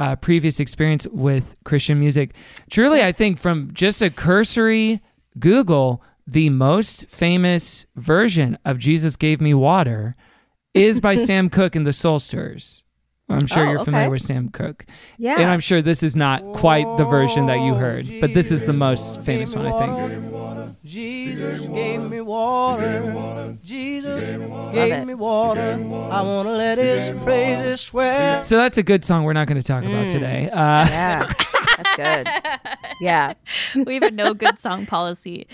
uh, previous experience with Christian music. Truly, I think from just a cursory Google, the most famous version of Jesus Gave Me Water is by Sam Cooke and the Soul Stirrers. I'm sure Oh, you're familiar okay. with Sam Cooke. Yeah. And I'm sure this is not quite the version that you heard, but this is the most famous one, I think. Jesus gave me water. Jesus gave me water. I want to let his praises swell. So that's a good song we're not going to talk about Mm. today. Uh, yeah, that's good. Yeah, we have a no good song policy.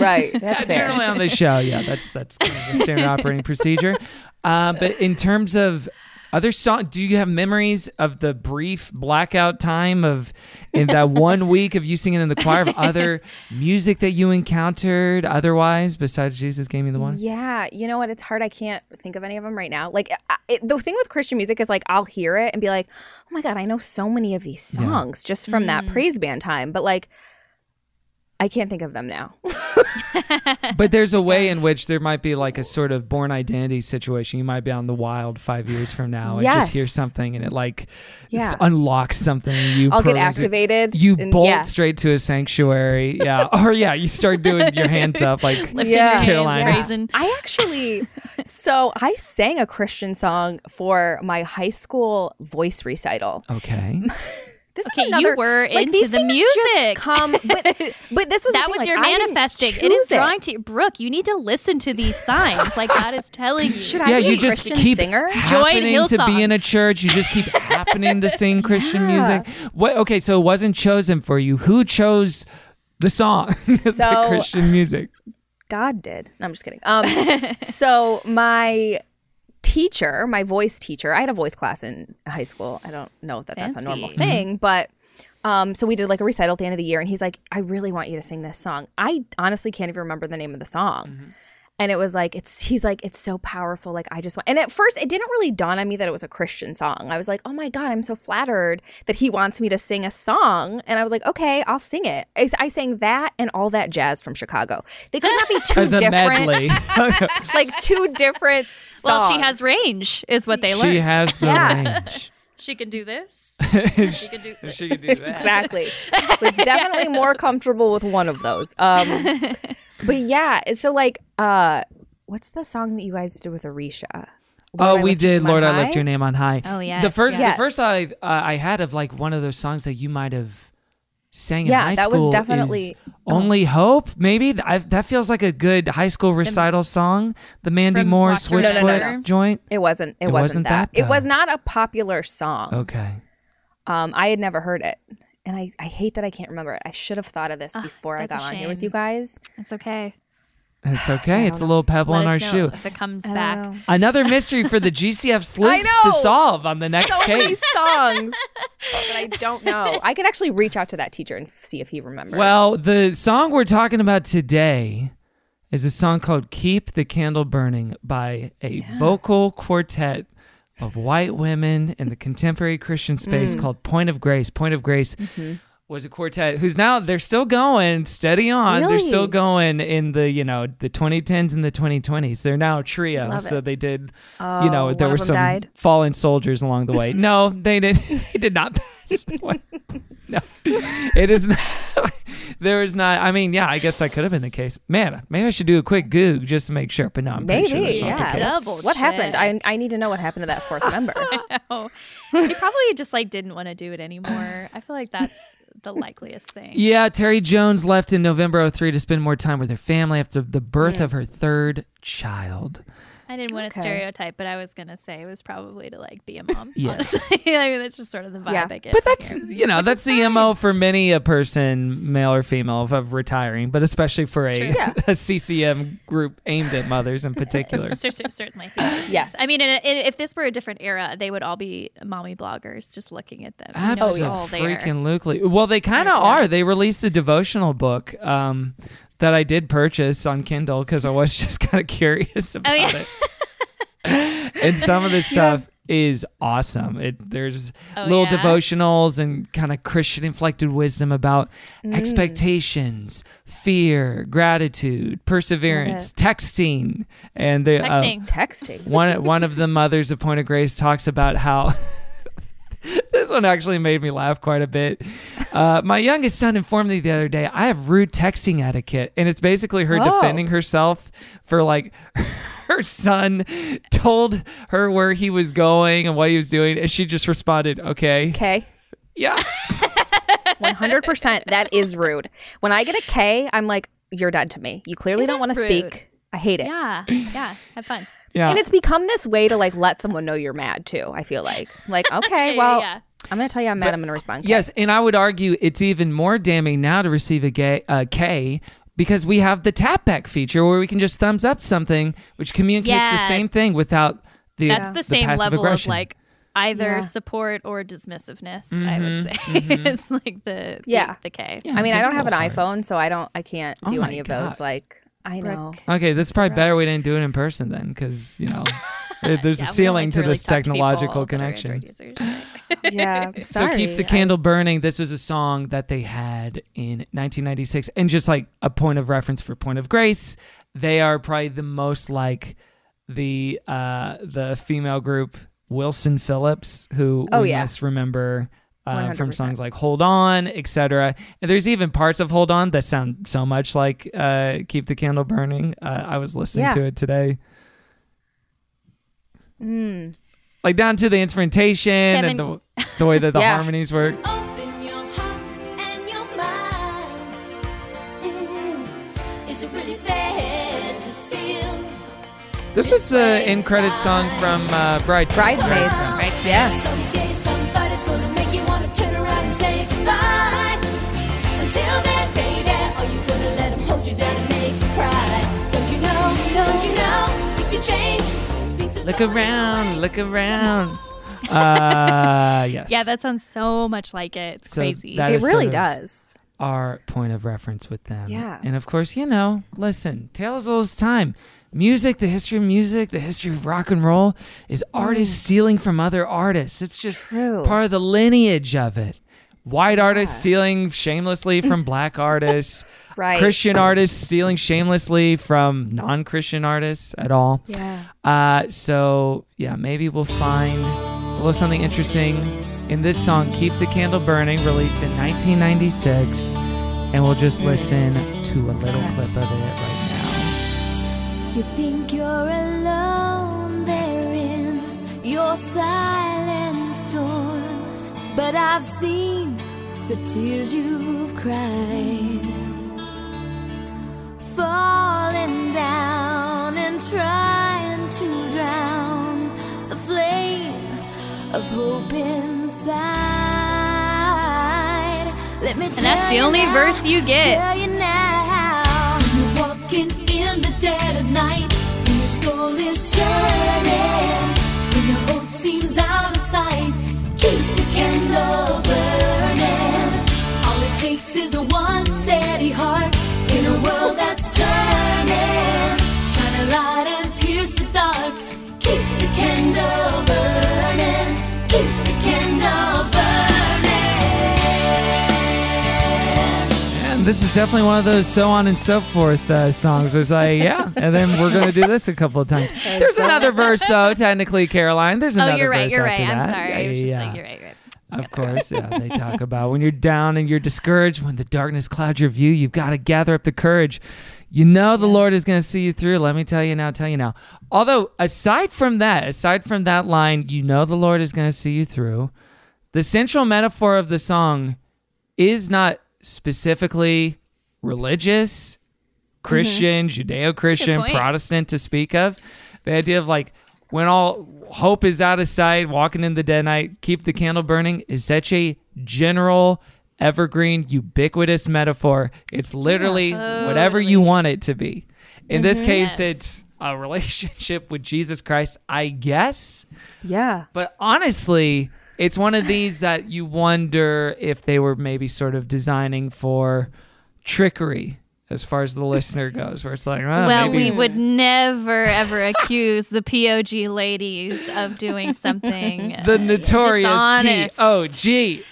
right. That's fair. generally on the show, yeah, that's that's kind of the standard operating procedure. Uh, but in terms of other song, do you have memories of the brief blackout time of in that one week of you singing in the choir of other music that you encountered otherwise besides Jesus gave me the one? Yeah, you know what? It's hard. I can't think of any of them right now. Like I, it, the thing with Christian music is like I'll hear it and be like, "Oh my god, I know so many of these songs just from that mm. praise band time." But like, I can't think of them now. But there's a way in which there might be like a sort of Bourne Identity situation. You might be on the wild five years from now and just hear something and it like Yeah. unlocks something. and You I'll get pro- activated. You and- bolt yeah. straight to a sanctuary. Yeah. or yeah, you start doing your hands up like Lifting Yeah. your hand, Carolina. praising. I actually, so I sang a Christian song for my high school voice recital. Okay. This Okay, is you were like, into these the things just music. come, but, but this was the that thing, was like, your I manifesting. It is choose drawing to Brooke. You need to listen to these signs. like God is telling you. Should I yeah, be you a just Christian keep singer? Join happening to be in a church. You just keep happening to sing Christian Yeah. music. What? Okay, so it wasn't chosen for you. Who chose the song? the Christian music. God did. No, I'm just kidding. Um, so my teacher, my voice teacher, I had a voice class in high school. I don't know that that's a normal Fancy. thing, but um, so we did like a recital at the end of the year, and he's like, "I really want you to sing this song." I honestly can't even remember the name of the song. And it was like it's he's like it's so powerful like I just want and at first it didn't really dawn on me that it was a Christian song. I was like, "Oh my god, I'm so flattered that he wants me to sing a song." And I was like, "Okay, I'll sing it." I, I sang that and all that jazz from Chicago. They could not be two different like two different well, she has range, is what they learned. she has the Yeah. range. she can do this. she can do this. She can do that. exactly was definitely more comfortable with one of those um but yeah so like uh what's the song that you guys did with Aricia Lord, Oh, I we did. Name on Lord, I High? lift your name on high. Oh, yeah. The first, yes. the first I uh, I had of like one of those songs that you might have sang Yeah, in high that was definitely- is only hope. Maybe I, that feels like a good high school recital song. The Mandy Moore Rock to Switchfoot No, no, no, no. joint. it wasn't it, It wasn't, wasn't that, that, it was not a popular song Okay. um i had never heard it and I, I hate that I can't remember it. I should have thought of this before I got on here with you guys. It's okay. It's okay. It's a little pebble Let in our shoe. if it comes back. know. Another mystery for the GCF sleuths to solve on the next so many case. songs that I don't know. I could actually reach out to that teacher and see if he remembers. Well, the song we're talking about today is a song called Keep the Candle Burning by a vocal quartet of white women in the contemporary Christian space Mm. called Point of Grace. Point of Grace Mm-hmm. Was a quartet who's now they're still going steady on. They're still going in the, you know, the 2010s and the 2020s. They're now a trio. Love so it. they did, Oh, you know, oh, there were some died? fallen soldiers along the way. No, they did they did not pass. away. no. It is not there is not I mean, yeah, I guess that could have been the case. Man, maybe I should do a quick goog just to make sure, but no, I'm pretty maybe, sure that's yeah. the case. Double What happened? I. I need to know what happened to that fourth member. Oh, they probably just like didn't want to do it anymore. I feel like that's the likeliest thing. Yeah, Terry Jones left in November 03 to spend more time with her family after the birth of her third child. I didn't want to Okay. stereotype, but I was gonna say it was probably to like be a mom. Yes. honestly. I mean, that's just sort of the vibe Yeah. I get. But that's here. you know that's the mo for many a person, male or female, of, of retiring, but especially for a, Yeah. a CCM group aimed at mothers in particular. Cer- cer- certainly. Yes. Yes. I mean, in a, in, if this were a different era, they would all be mommy bloggers just looking at them. You know, it's all there. Absolutely. Well, they kind of are. They released a devotional book um, that I did purchase on Kindle because I was just kind of curious about Oh, yeah. it. and some of this stuff is awesome. It there's Oh, little yeah? devotionals and kind of Christian inflected wisdom about Mm. expectations, fear, gratitude, perseverance, texting, and the uh, Texting. Texting. one one of the mothers of Point of Grace talks about how this one actually made me laugh quite a bit. Uh, my youngest son informed me the other day I have rude texting etiquette, and it's basically her Oh. defending herself for like her son told her where he was going and what he was doing, and she just responded, "Okay, okay, yeah." 100%. That is rude. When I get a K, I'm like, you're dead to me. You clearly It don't want to speak. I hate it. Yeah. Yeah. Have fun. Yeah. And it's become this way to like let someone know you're mad too. I feel like, like, okay, well, yeah. I'm going to tell you I'm mad. I'm going to respond. K. Yes, and I would argue it's even more damning now to receive a gay, uh, K because we have the tap back feature where we can just thumbs up something, which communicates the same thing without the That's the same level aggression. of like either Yeah. support or dismissiveness. I would say Mm-hmm. is like the Yeah. the, the K. I mean, I don't have an Google hard. iPhone, so I don't, I can't Oh do my any of God. those. Like, I know. Okay, that's probably better we didn't do it in person then, because you know there's Yeah, we a don't ceiling like to really this talk to people technological that are connection. Android users. Yeah. So keep the candle burning. This was a song that they had in 1996, and just like a point of reference for Point of Grace, they are probably the most like the uh the female group Wilson Phillips, who Oh, we yeah. must remember. Uh, from songs like "Hold On," etc., and there's even parts of "Hold On" that sound so much like uh, "Keep the Candle Burning." Uh, I was listening Yeah. to it today, Mm. like down to the instrumentation and the, the way that the Yeah. harmonies work. Open your heart and your mind. Is it really fair to feel? This was the end credit song from uh, Bridesmaids. Bridesmaids. right? Yeah. Look around, look around. Uh, yes. Yeah, that sounds so much like it. It's So crazy. that It is really sort of does. Our point of reference with them. Yeah. And of course, you know, listen, Tales all this time. Music, the history of music, the history of rock and roll is artists stealing from other artists. It's just True. part of the lineage of it. White artists stealing shamelessly from black artists. Right. Christian artists stealing shamelessly from non-Christian artists at all. Yeah. Uh, so yeah, maybe we'll find a little something interesting in this song, "Keep the Candle Burning," released in 1996, and we'll just listen to a little clip of it right now. You think you're alone there in your silent storm, but I've seen the tears you've cried, falling down and trying to drown the flame of hope inside. Let me and that's the only now, verse you get. Tell you now. When you're walking in the dead of night, your soul is churning, when your hope seems out of sight, keep the candle burning. All it takes is one. This is definitely one of those so on and so forth uh, songs. It's like, yeah, and then we're going to do this a couple of times. There's another verse, though, technically, Caroline. There's another. Verse. Oh, you're right. verse You're right. after I'm that. sorry. I was just Yeah. like, you're right. You're right. Of course, yeah. They talk about when you're down and you're discouraged, when the darkness clouds your view, you've got to gather up the courage. You know the Lord is going to see you through. Let me tell you now, tell you now. Although, aside from that, aside from that line, you know the Lord is going to see you through, the central metaphor of the song is not specifically religious, Christian, Judeo Christian. Protestant to speak of. The idea of like when all hope is out of sight, walking in the dead night, keep the candle burning is such a general, evergreen, ubiquitous metaphor. It's literally whatever you want it to be. In this case, Yes. it's a relationship with Jesus Christ, I guess. Yeah. But honestly, it's one of these that you wonder if they were maybe sort of designing for trickery as far as the listener goes, where it's like, well, well, maybe we would never ever accuse the POG ladies of doing something the notorious dishonest. POG.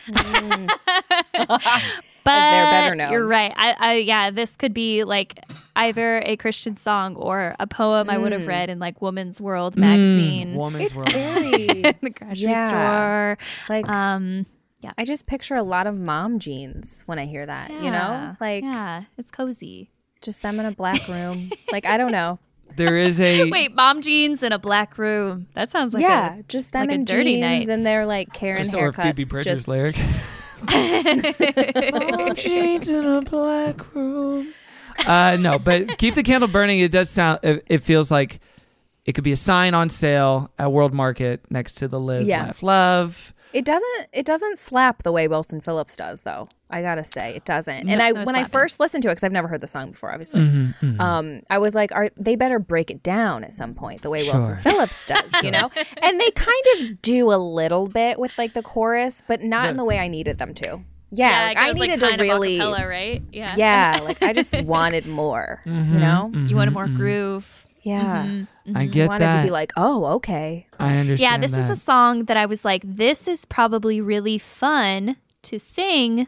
But they're better known. you're right. I, I yeah, this could be like either a Christian song or a poem I would have read in like Woman's World magazine, Woman's It's world. very the grocery Yeah. store. like Um, yeah. I just picture a lot of mom jeans when I hear that. You know, like yeah, it's cozy. just them in a black room. like I don't know. There is a Wait, mom jeans in a black room. That sounds like yeah, a just them like a in dirty jeans night. and they're like Karen haircuts. or haircuts. Phoebe Bridgers just, lyric. Mom jeans in a black room. Uh, no, but keep the candle burning. It does sound. It, it feels like it could be a sign on sale at World Market next to the Live, Yeah. Laugh, Love. It doesn't. It doesn't slap the way Wilson Phillips does, though. I gotta say, it doesn't. and No- I, no when I first listened to it, because I've never heard the song before, obviously, Mm-hmm, um, I was like, "Are they better break it down at some point, the way Sure. Wilson Phillips does?" You know, and they kind of do a little bit with like the chorus, but not in the way I needed them to. Yeah, like, it I needed like, to kind of really, acapella, right? Yeah, yeah, like I just wanted more. Mm-hmm, You know, You wanted more groove. Yeah, mm-hmm. I mm-hmm. get wanted that. to be like, "Oh, okay." I understand. Yeah, this is a song that I was like, this is probably really fun to sing.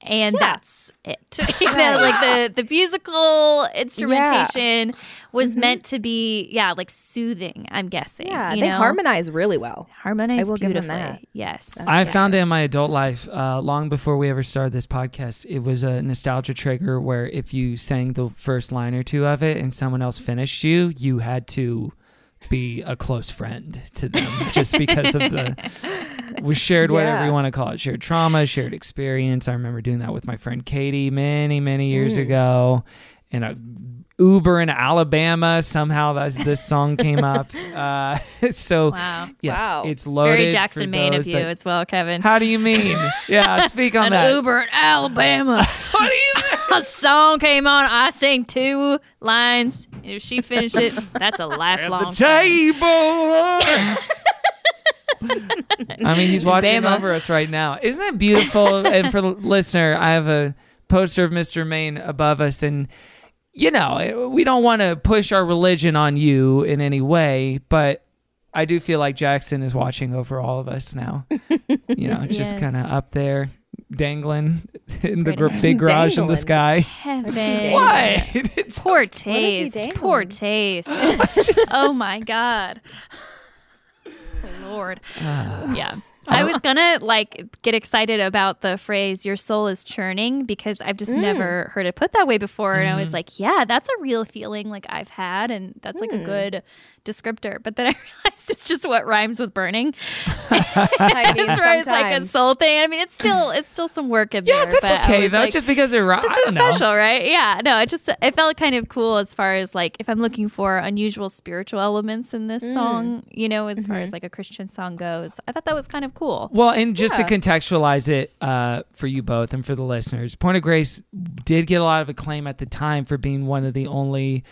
And that's it. you know, like the the musical instrumentation was meant to be, yeah, like soothing. I'm guessing. Yeah, you they know? harmonize really well. harmonize I will give them beautifully. that. Yes, I found it in my adult life uh, long before we ever started this podcast. It was a nostalgia trigger where if you sang the first line or two of it and someone else finished you, you had to be a close friend to them just because of the we shared whatever you want to call it shared trauma shared experience i remember doing that with my friend katie many many years Mm. ago in a uber in alabama somehow that's this song came up uh, so Wow. yes Wow. it's loaded Very Jackson Maine of you that- as well, Kevin. how do you mean? Yeah, speak on An that. Uber in Alabama. What do you? a song came on. I sang two lines. And if she finished it, that's a lifelong. song. I mean, he's watching Bama. over us right now. Isn't that beautiful? and for the listener, I have a poster of Mr. Maine above us, and you know, eh, we don't want to push our religion on you in any way, but I do feel like Jackson is watching over all of us now. You know, just Yes. kind of up there, dangling in the gr- big garage in the sky. Heaven. What? It's Poor he taste. Poor taste. oh my god. Oh, Lord. Ah. yeah. I was gonna like get excited about the phrase "your soul is churning" because I've Mm. just never heard it put that way before, and I Mm-hmm. was like, "Yeah, that's a real feeling like I've had, and that's Mm. like a good descriptor." But then I realized it's just what rhymes with burning. I mean, That's where it's like a soul thing. I mean, it's still it's still some work in yeah, there. Yeah, that's okay though. like, just because right. This is don't know. special, right? Yeah. No, it just it felt kind of cool as far as like if I'm looking for unusual spiritual elements in Mm. this song, you know, as Mm-hmm. far as like a Christian song goes. I thought that was kind of cool. Well, and just to contextualize it uh, for you both and for the listeners, Point of Grace did get a lot of acclaim at the time for being one of the only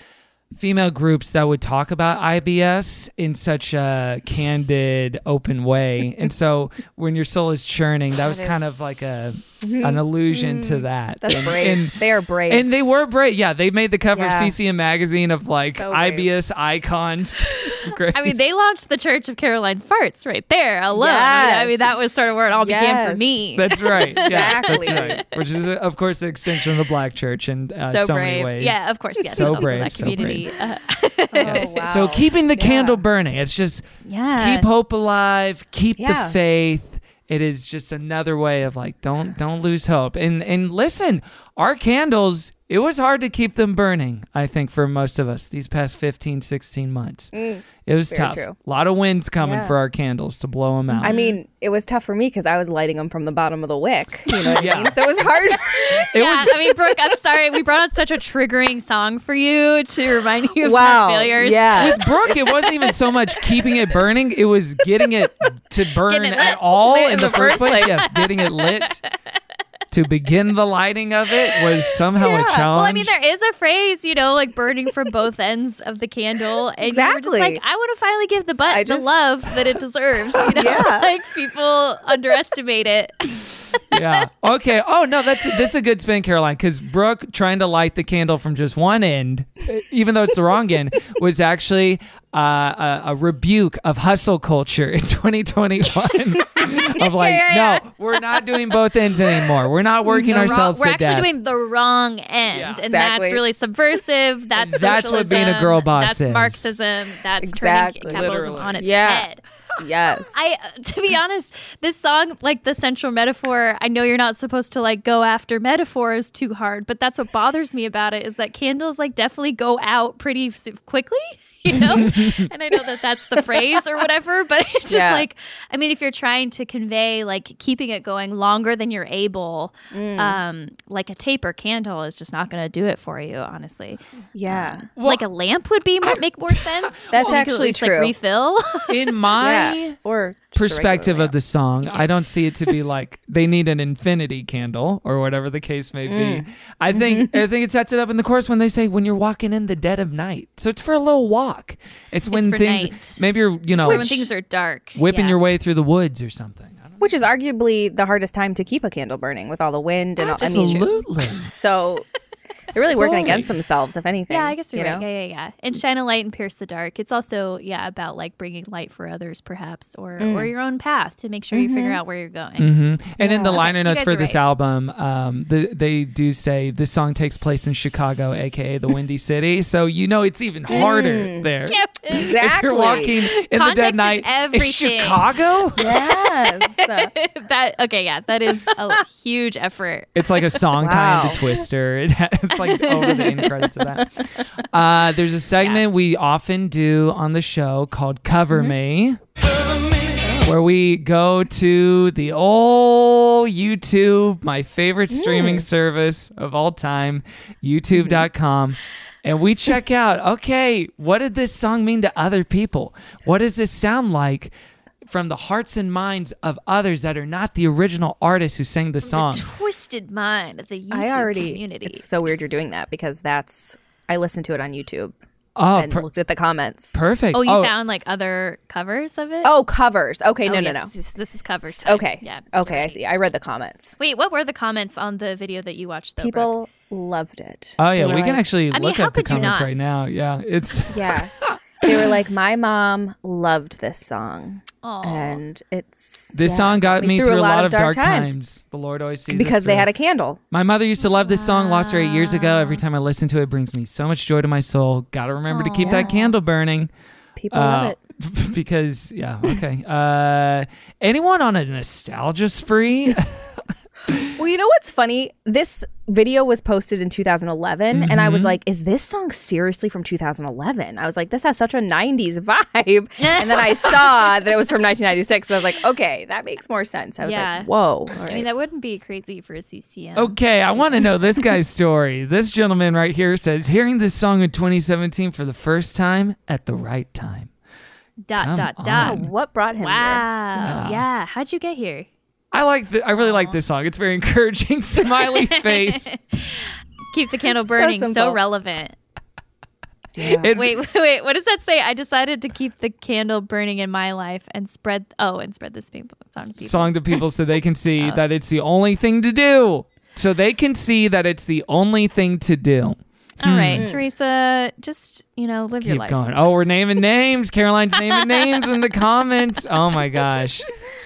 female groups that would talk about IBS in such a candid, open way. And so when your soul is churning, that was kind of like a mm-hmm. an allusion to mm-hmm. that. That's And- brave. and- they are brave. and they were brave. Yeah, they made the cover Yeah. of CCM magazine of like So. IBS icons. I mean, they launched the Church of Caroline's Farts right there alone. Yes. I mean, that was sort of where it all began for me. That's right. Yeah, Exactly. That's right. Which is, of course, the extension of the Black Church in uh, so, so, brave. many ways. Yeah, of course. Yes. So and also brave, so community. Uh, oh, wow. So keeping the Yeah. candle burning. It's just yeah. keep hope alive. Keep Yeah. the faith. It is just another way of like don't don't lose hope. And and listen, our candles. It was hard to keep them burning. I think for most of us these past 15, 16 months. Mm, it was tough. true. A lot of winds coming Yeah. for our candles to blow them out. I mean, it was tough for me because I was lighting them from the bottom of the wick. You know what Yeah. I mean? So it was hard. yeah, I mean, Brooke, I'm sorry. We brought out such a triggering song for you to remind you of wow. past failures. Yeah. with Brooke, it wasn't even so much keeping it burning; it was getting it to burn it at all Lit in the, first place. Yes, getting it lit to begin the lighting of it was somehow a challenge. Well, I mean, there is a phrase, you know, like burning from both ends of the candle, and you were just Exactly. like, I want to finally give the butt I the just- love that it deserves. You know, Yeah. like people underestimate it. yeah. Okay. Oh no, that's this is a good spin, Caroline, because Brooke trying to light the candle from just one end, even though it's the wrong end, was actually uh, a, a rebuke of hustle culture in 2021. of like, Yeah, yeah, no, we're not doing both ends anymore. We're not working The wrong- ourselves we're to actually death. doing the wrong end, Yeah. and Exactly. that's really subversive. That's that's what being a girl boss That's is. Marxism. That's Exactly. turning capitalism Literally. on its Yeah. head. Yes. I, to be honest, this song, like the central metaphor, I know you're not supposed to like go after metaphors too hard, but that's what bothers me about it is that candles like definitely go out pretty quickly, you know? and I know that that's the phrase or whatever, but it's just Yeah. like, I mean, if you're trying to convey like keeping it going longer than you're able, Mm. um, like a taper candle is just not going to do it for you, honestly. yeah. like a lamp would be more, make more sense. That's You could at actually least, like, true. refill. in my Yeah. Or perspective of the song, I don't see it to be like they need an infinity candle or whatever the case may Mm. be. I think I think it sets it up in the course when they say when you're walking in the dead of night. So it's for a little walk. It's when for things night. maybe you're you know when things are dark. whipping yeah. your way through the woods or something. I don't Which is arguably the hardest time to keep a candle burning with all the wind and all, I mean, Absolutely. so they're really working Fully. against themselves, if anything. Yeah, I guess you're you right. know? Yeah, yeah, yeah. And shine a light and pierce the dark. It's also yeah about like bringing light for others, perhaps, or or your own path to make sure you figure out where you're going. hmm And in the liner notes for this right. album, um, the, they do say this song takes place in Chicago, aka the Windy City. So you know it's even harder there. If Exactly. you're walking in the dead night, it's everything. Chicago. Yes. that okay, yeah, that is a huge effort. It's like a song tie Wow. into Twister. It, it's like over the end credits of that. Uh, there's a segment we often do on the show called Cover mm-hmm. Me, where we go to the old YouTube, my favorite mm. streaming service of all time, mm-hmm. YouTube.com. And we check out, okay, what did this song mean to other people? What does this sound like from the hearts and minds of others that are not the original artists who sang the song? The twisted mind of the YouTube I already. community. It's so weird you're doing that because that's. I listened to it on YouTube Oh, and per- looked at the comments. perfect. oh, you oh. found like other covers of it? Oh, covers. Okay, Oh, no, no, yes, no. This is, this is covers. time. Okay. Yeah. Okay, you're I see. I read the comments. Wait, what were the comments on the video that you watched? Though, Brooke? People loved it. Oh yeah, we were can actually I mean, look how up the could you comments not? right now. Yeah, it's Yeah. they were like, my mom loved this song. Aw. And it's. this yeah, song got me through, a lot, of dark, times. times. The Lord always sees us Because they had a candle. My mother used to love this song. Lost her eight years ago. Every time I listen to it, it brings me so much joy to my soul. Got to remember to keep that candle burning. People love Uh, it. because yeah, okay. Uh, anyone on a nostalgia spree? Well, you know what's funny? This video was posted in 2011, and I was Mm-hmm. like, "Is this song seriously from 2011?" I was like, "This has such a 90s vibe," and then I saw that it was from 1996, and I was like, "Okay, that makes more sense." I was Yeah. like, "Whoa!" all I mean, that wouldn't be crazy for a CCM. okay, I want to know this guy's story. This gentleman right here says, hearing this song in 2017 for the first time at the right time. Dot Come dot dot. what brought him Wow. Yeah. How'd you get here? I like. The, I really like this song. It's very encouraging. Smiley face. Keep the candle burning. So, simple. relevant. It- Wait, wait, wait. What does that say? I decided to keep the candle burning in my life and spread. Oh, and spread this people song to people. song to people so they can see Oh. that it's the only thing to do. So they can see that it's the only thing to do. All right, Teresa, just you know, live your Keep life. going. Oh, we're naming names. Caroline's naming names in the comments. Oh my gosh.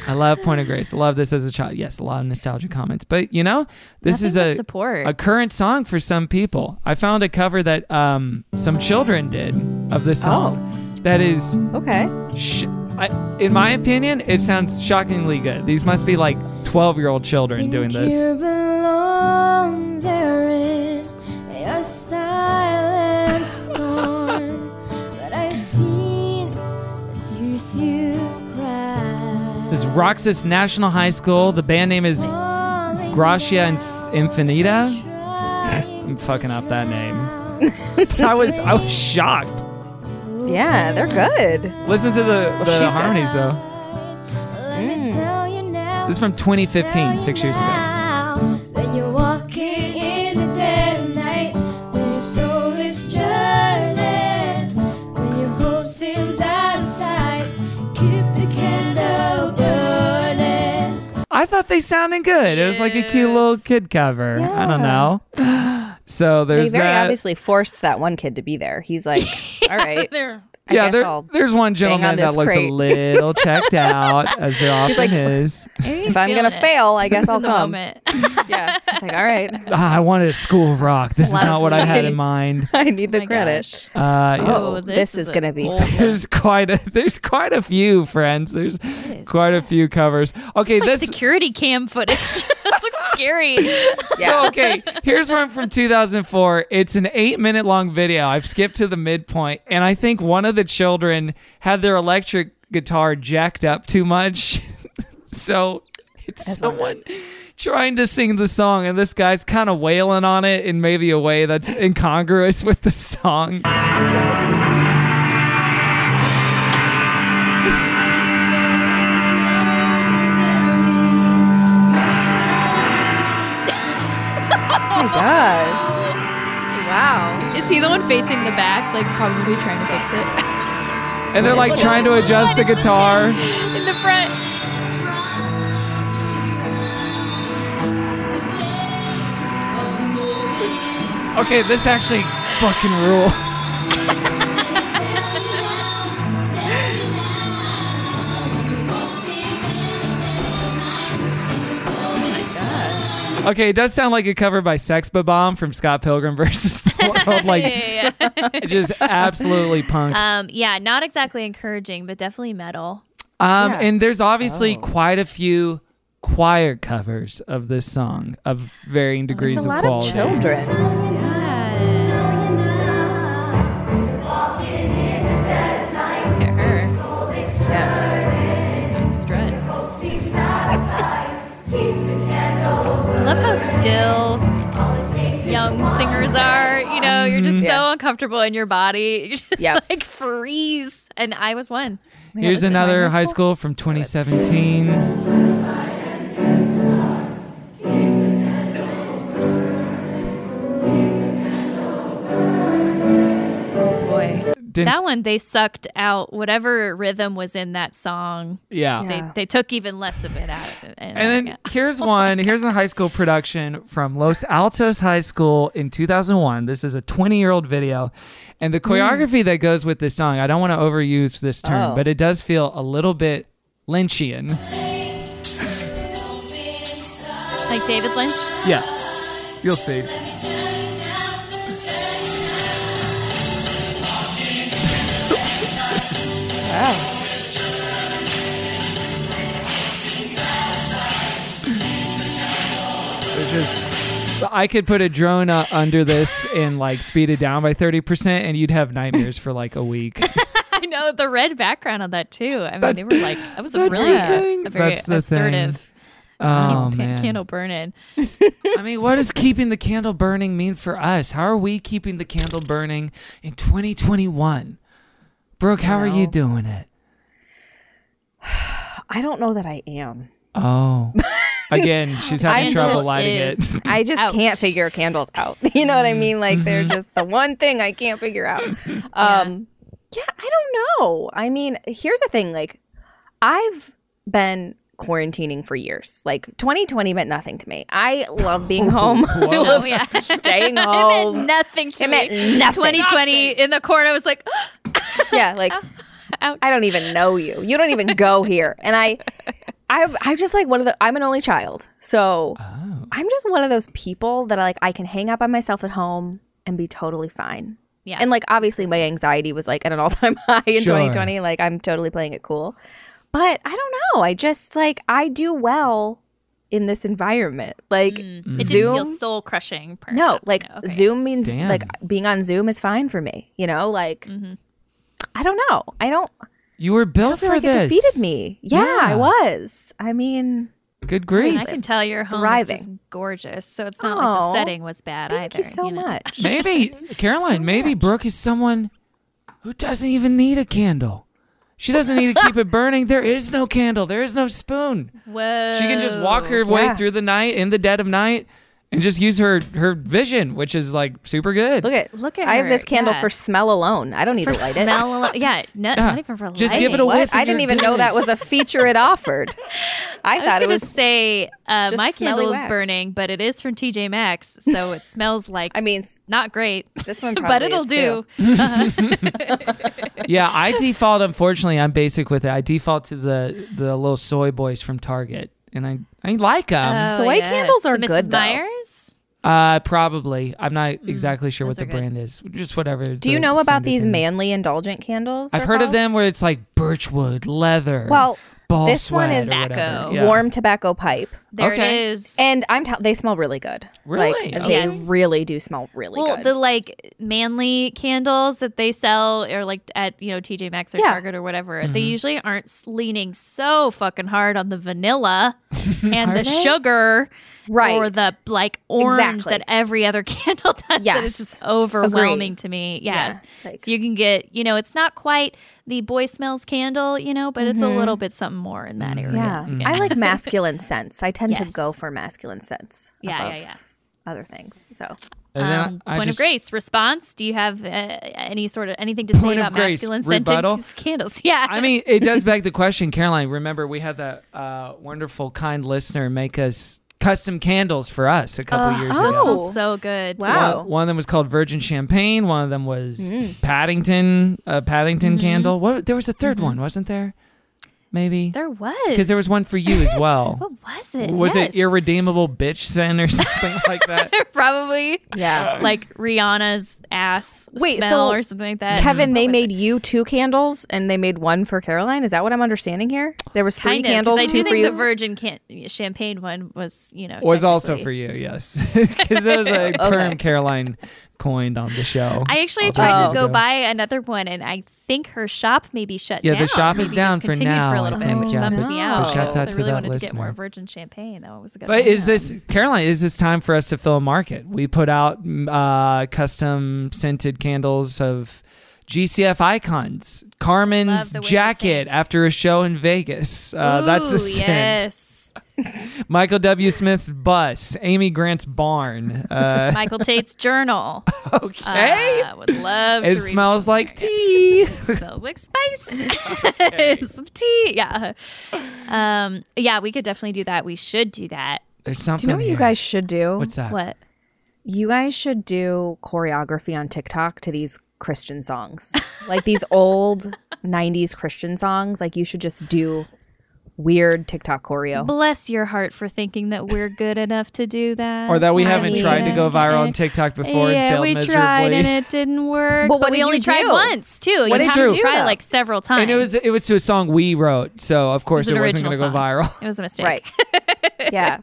I love Point of Grace. I love this as a child. Yes, a lot of nostalgia comments. But you know, this Nothing is a support. a current song for some people. I found a cover that um, some children did of this song. Oh. That is, Okay. sh- I, in my opinion, it sounds shockingly good. These must be like twelve-year-old children doing this. This is Roxas National High School. The band name is Gracia Inf- Infinita. I'm fucking up that name. but I was I was shocked. Yeah, they're good. Listen to the, she's the good. harmonies though. Mm. This is from 2015, six years ago. I thought they sounded good. It was like a cute little kid cover. I don't know. So They there's very that. obviously forced that one kid to be there. He's like, all right. There. I yeah, guess there, I'll there's one on gentleman that this looks a little checked out, as there often like, is. if I'm gonna fail, I guess I'll come. moment. Yeah, it's like, all right, Ah, I wanted a school of rock. This is not what I had in mind. I need the my credit. Uh, yeah. Oh, Oh, this, this is is gonna be. There's quite a there's quite a few friends. There's quite a few covers. Okay, It's like this security cam footage. this looks scary. so okay. Here's one from 2004. It's an eight minute long video. I've skipped to the midpoint, and I think one of the children had their electric guitar jacked up too much, so it's As someone trying to sing the song, and this guy's kind of wailing on it in maybe a way that's incongruous with the song. He the one facing the back, like probably trying to fix it? And they're like trying to adjust the guitar. In the front. Okay, this actually fucking rules. Oh okay, it does sound like a cover by Sex Bob-Omb from Scott Pilgrim versus. Like, Yeah, yeah. just absolutely punk. um, yeah, not exactly encouraging, but definitely metal. Um, Yeah. and there's obviously Oh. quite a few choir covers of this song of varying degrees It's a of lot quality. of children. Look at her. Yeah. Strut. I love how still young singers are. You know, you're just mm-hmm. so uncomfortable in your body. You just Yep. like freeze. And I was one. Here's this another high high school? school from 2017. Didn't- that one, they sucked out whatever rhythm was in that song. yeah. They, Yeah. they took even less of it out of it. And then here's oh one. Here's a high school production from Los Altos High School in 2001. This is a 20 year old video. And the hmm. choreography that goes with this song, I don't want to overuse this term, Oh. but it does feel a little bit Lynchian. like David Lynch. Yeah. You'll see. It's just, I could put a drone uh, under this and like speed it down by 30%, and you'd have nightmares for like a week. I know the red background on that too. I mean, That's- they were like, that was a that's really a very That's the assertive thing. Oh, keep- man. candle burning. I mean, what does keeping the candle burning mean for us? How are we keeping the candle burning in 2021? Brooke, how are you doing it? I don't know that I am. Oh, Again, she's having I'm trouble just- lighting is- it. I just Ouch. can't figure candles out. You know what I mean? Like they're Mm-hmm. just the one thing I can't figure out. Um yeah. I don't know. I mean, here's the thing like I've been quarantining for years. Like 2020 meant nothing to me. I love being home. I Whoa. love Oh, yeah. staying It home. meant nothing to It me. meant nothing. 2020 in the corner was like, yeah, like ouch. I don't even know you. You don't even go here. And I, I, I'm just like one of the. I'm an only child, so Oh. I'm just one of those people that like I can hang out by myself at home and be totally fine. Yeah. And like obviously my anxiety was like at an all time high in Sure. 2020. Like I'm totally playing it cool, but I don't know. I just like I do well in this environment. Like It didn't Zoom. feel soul crushing. no, like okay. Zoom means Damn. like being on Zoom is fine for me. You know, like mm-hmm. I don't know. I don't. You were built don't feel for like this. it defeated me. Yeah, I was. I mean, Good grief. I can tell your home Thriving. is just gorgeous. So it's not like the setting was bad thank either. Thank you so know? much. Maybe Caroline, maybe Brooke is someone who doesn't even need a candle. She doesn't need to keep it burning. There is no candle. There is no spoon. Whoa. She can just walk her way Yeah. through the night in the dead of night and just use her her vision, which is like super good. Look at Look at I have this candle yeah. for smell alone. I don't need for to light smell alone. Yeah, no, Yeah. not even for lighting. Just give it a whiff I didn't you're even know that was a feature it offered. I, I thought gonna it was. say uh, my candle is burning, but it is from TJ Maxx, so it smells like I mean, s- not great. this one but it'll is, do. too. yeah, I default. Unfortunately, I'm basic with it. I default to the the little soy boys from Target, and I I like them. Oh, Soy yes. candles are Mrs. good, though. Meyer's. Uh, probably. I'm not exactly sure what Mm, those the are good. brand is. Just whatever. Do you know about these manly indulgent candles? I've they're heard of called? them where it's like birchwood, leather. Well, ball this one is. Tobacco. Yeah. warm tobacco pipe, There Okay. it is. and I'm t- they smell really good. Really? Like, Okay. they Yes. really do smell really good. well, good. the like manly candles that they sell, or like at you know TJ Maxx or Yeah. Target or whatever, Mm-hmm. they usually aren't s- leaning so fucking hard on the vanilla and the they? sugar, Right. Or the like orange Exactly. that every other candle does. that is It's just overwhelming Agreed. to me. Yeah, Yes, it's like- so you can get you know it's not quite the boy smells candle, you know, but it's a little bit something more in that area. Mm-hmm. yeah. I like masculine scents. I tend Yes. to go for masculine scents. Yeah, above yeah, yeah. Other things. So And then Um, I point just, of grace response. Do you have uh, any sort of anything to say about grace, masculine rebuttal? scented candles? Yeah, I mean, it does beg the question, Caroline. Remember, we had that uh, wonderful, kind listener make us custom candles for us a couple years oh. ago. smells so good. Wow. One, one of them was called Virgin Champagne. One of them was mm. Paddington, a Paddington candle. What? There was a 3rd one, wasn't there? Maybe There was because there was one for you as well. What was it? Was Yes. it irredeemable bitch sin or something like that? Probably yeah. like Rihanna's ass Wait, smell so or something like that. Kevin, they made it? you two candles, and they made one for Caroline. Is that what I'm understanding here? There was three Kind of, 'cause candles, I two do for think you. the Virgin can- champagne one was, you know, was also for you, yes, because it was a term Caroline coined on the show. I actually all tried to go ago. buy another one, and I think her shop may be shut Yeah, down. the shop is Maybe down for discontinued now, for a little bit, think, which yeah, bummed but- me out. but shouts out I really that wanted to get more virgin champagne. That was a good. But time. is this Caroline? Is this time for us to fill a market? We put out mm, uh, custom scented candles of GCF icons. Carmen's Love the way you jacket after a show in Vegas. Uh, that's Ooh, a scent. yes. Michael W. Smith's bus. Amy Grant's barn. Uh, Michael Tait's journal. okay. Uh, would love. it to read smells some like tea. It smells like spice. Some tea. Yeah. Um. Yeah, we could definitely do that. We should do that. There's do you know what you guys should do? What's that? What? You guys should do choreography on TikTok to these Christian songs. like these old 90s Christian songs. Like you should just do weird TikTok choreo. Bless your heart for thinking that we're good enough to do that. Or that we I haven't mean- tried to go viral on TikTok before yeah, and failed we miserably. tried and it didn't work. But But, we only tried do? once too. What you did have you to do, try though? like several times. and it was it was to a song we wrote, so of course an it, wasn't going to go viral. It was a mistake. Right. yeah.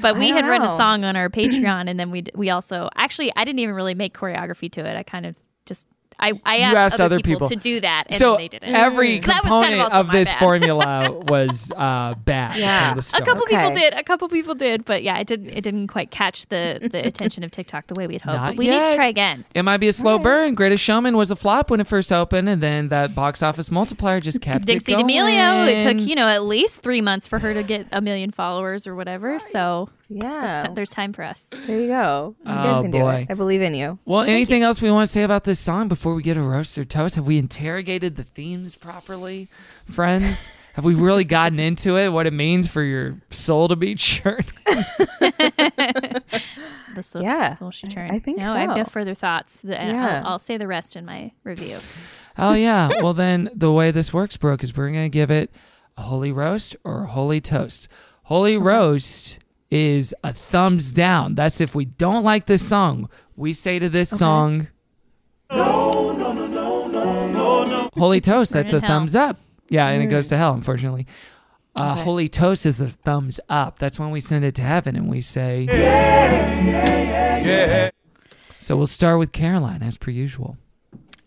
But we had don't written a song on our Patreon, and then we we also actually I didn't even really make choreography to it. I kind of just I, I asked, asked other, other people, people. to do that, and so they didn't. every So that was component kind of, also of this bad. formula was uh, bad. Yeah. from the A start. couple people did. A couple people did, but yeah, it didn't. It didn't quite catch the the attention of TikTok the way we'd hoped. Not But we need to try again. It might be a slow burn. Greatest Showman was a flop when it first opened, and then that box office multiplier just kept Dixie it going. D'Amelio. It took you know at least three months for her to get a million followers or whatever. So Yeah. t- there's time for us. there you go. You guys Oh, can boy. do it. I believe in you. Well, anything else we want to say about this song before we get a roast or toast? Have we interrogated the themes properly, friends? Have we really gotten into it? What it means for your soul to be churned? The soul, Yeah, soul she turned. I think no, I have no further thoughts. Uh, yeah. I'll, I'll say the rest in my review. Oh yeah. Well then the way this works, Brooke, is we're gonna give it a holy roast or a holy toast. Holy roast is a thumbs down. That's if we don't like this song. We say to this song No, no, no, no, no, no, no. Holy toast, that's a hell. thumbs up. Yeah, and it goes to hell, unfortunately. Uh, Holy toast is a thumbs up. That's when we send it to heaven and we say So we'll start with Caroline as per usual.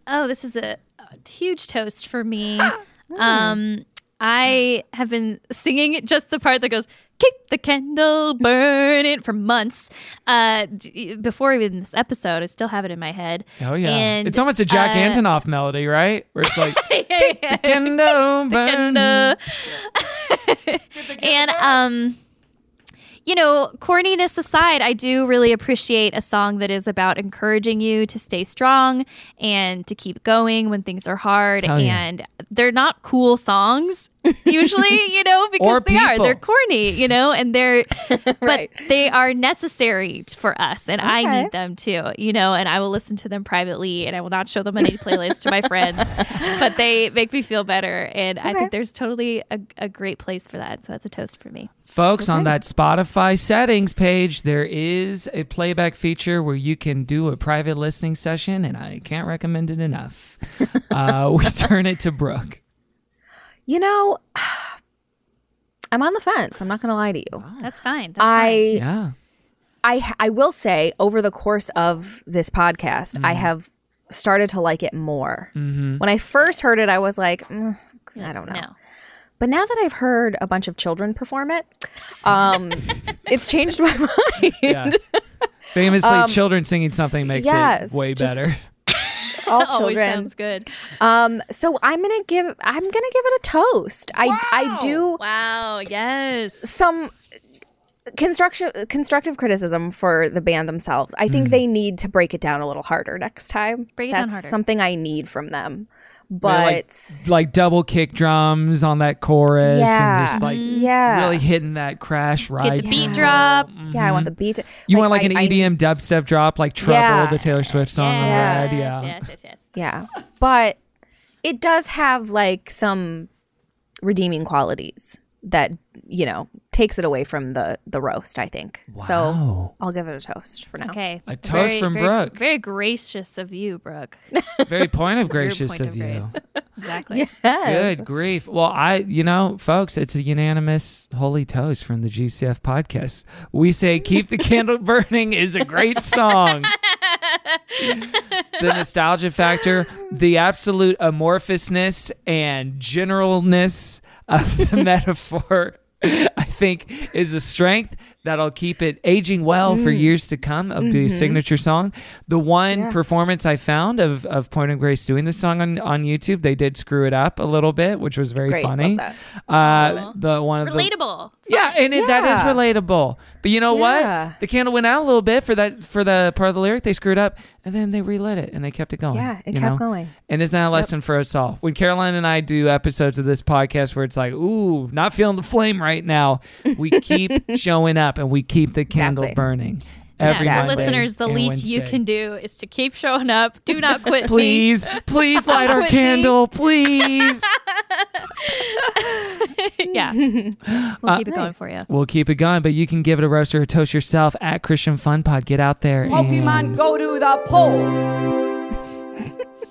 Oh, this is a, a huge toast for me. Um, I have been singing just the part that goes "Keep the candle burning" for months. Uh, d- before even this episode, I still have it in my head. Oh yeah, And, it's almost a Jack uh, Antonoff melody, right? Where it's like yeah, yeah. candle burn. and uh, and um you know corniness aside i do really appreciate a song that is about encouraging you to stay strong and to keep going when things are hard yeah. and they're not cool songs usually you know because Or they are. They're corny you know and they're Right. but they are necessary for us and i need them too you know and i will listen to them privately and i will not show them on any playlist to my friends but they make me feel better and i think there's totally a, a great place for that so that's a toast for me Folks, on that Spotify settings page, there is a playback feature where you can do a private listening session, and I can't recommend it enough. uh, we turn it to Brooke. You know, I'm on the fence. I'm not going to lie to you. that's fine that's I fine. Yeah. I I will say over the course of this podcast, I have started to like it more. When I first heard it, I was like, mm, I don't know. no But now that I've heard a bunch of children perform it, um, it's changed my mind. Yeah. Famously, children singing something makes Um, yes, it way better. All always children. sounds good Um, so I'm gonna give I'm gonna give it a toast. I I do wow yes some construction constructive criticism for the band themselves. I think they need to break it down a little harder next time. Break it That's down harder. Something I need from them. Really, But like, like double kick drums on that chorus Yeah. and just like mm-hmm. yeah, really hitting that crash right. get the beat Yeah. drop yeah, I want the mm-hmm. beat. to- You want like I- an I- EDM dubstep drop, like Trouble, Yeah. the Taylor Swift song on Yeah. Red. yes Yeah. yes yes yes Yeah, but it does have like some redeeming qualities that you know takes it away from the the roast. I think so. I'll give it a toast for now. okay A toast very, from very, Brooke. very gracious of you brooke Very point of gracious point of you. grace. exactly Good grief. Well, I, you know, folks, it's a unanimous holy toast from the GCF podcast. We say Keep the Candle Burning is a great song. the nostalgia factor, the absolute amorphousness and generalness of the metaphor, I think, is a strength that'll keep it aging well for years to come of the signature song. The one Yeah. performance I found of, of Point of Grace doing the song on, on YouTube, they did screw it up a little bit, which was very Great, funny. love Uh, the one of the relatable yeah, and it, that is Yeah. relatable. But you know Yeah. what? The candle went out a little bit for that for the part of the lyric they screwed up, and then they relit it and they kept it going. Yeah, it you kept know? going. And isn't that a lesson for us all? When Caroline and I do episodes of this podcast where it's like, "Ooh, not feeling the flame right now," we keep showing up and we keep the candle Exactly. burning every yeah, so Monday listeners the and least you Wednesday. can do is to keep showing up do not quit me. Please, please light our Quit candle, please. yeah we'll keep it going for you We'll keep it going, but you can give it a roast or a toast yourself at Christian Fun Pod. Get out there. and- go to the polls.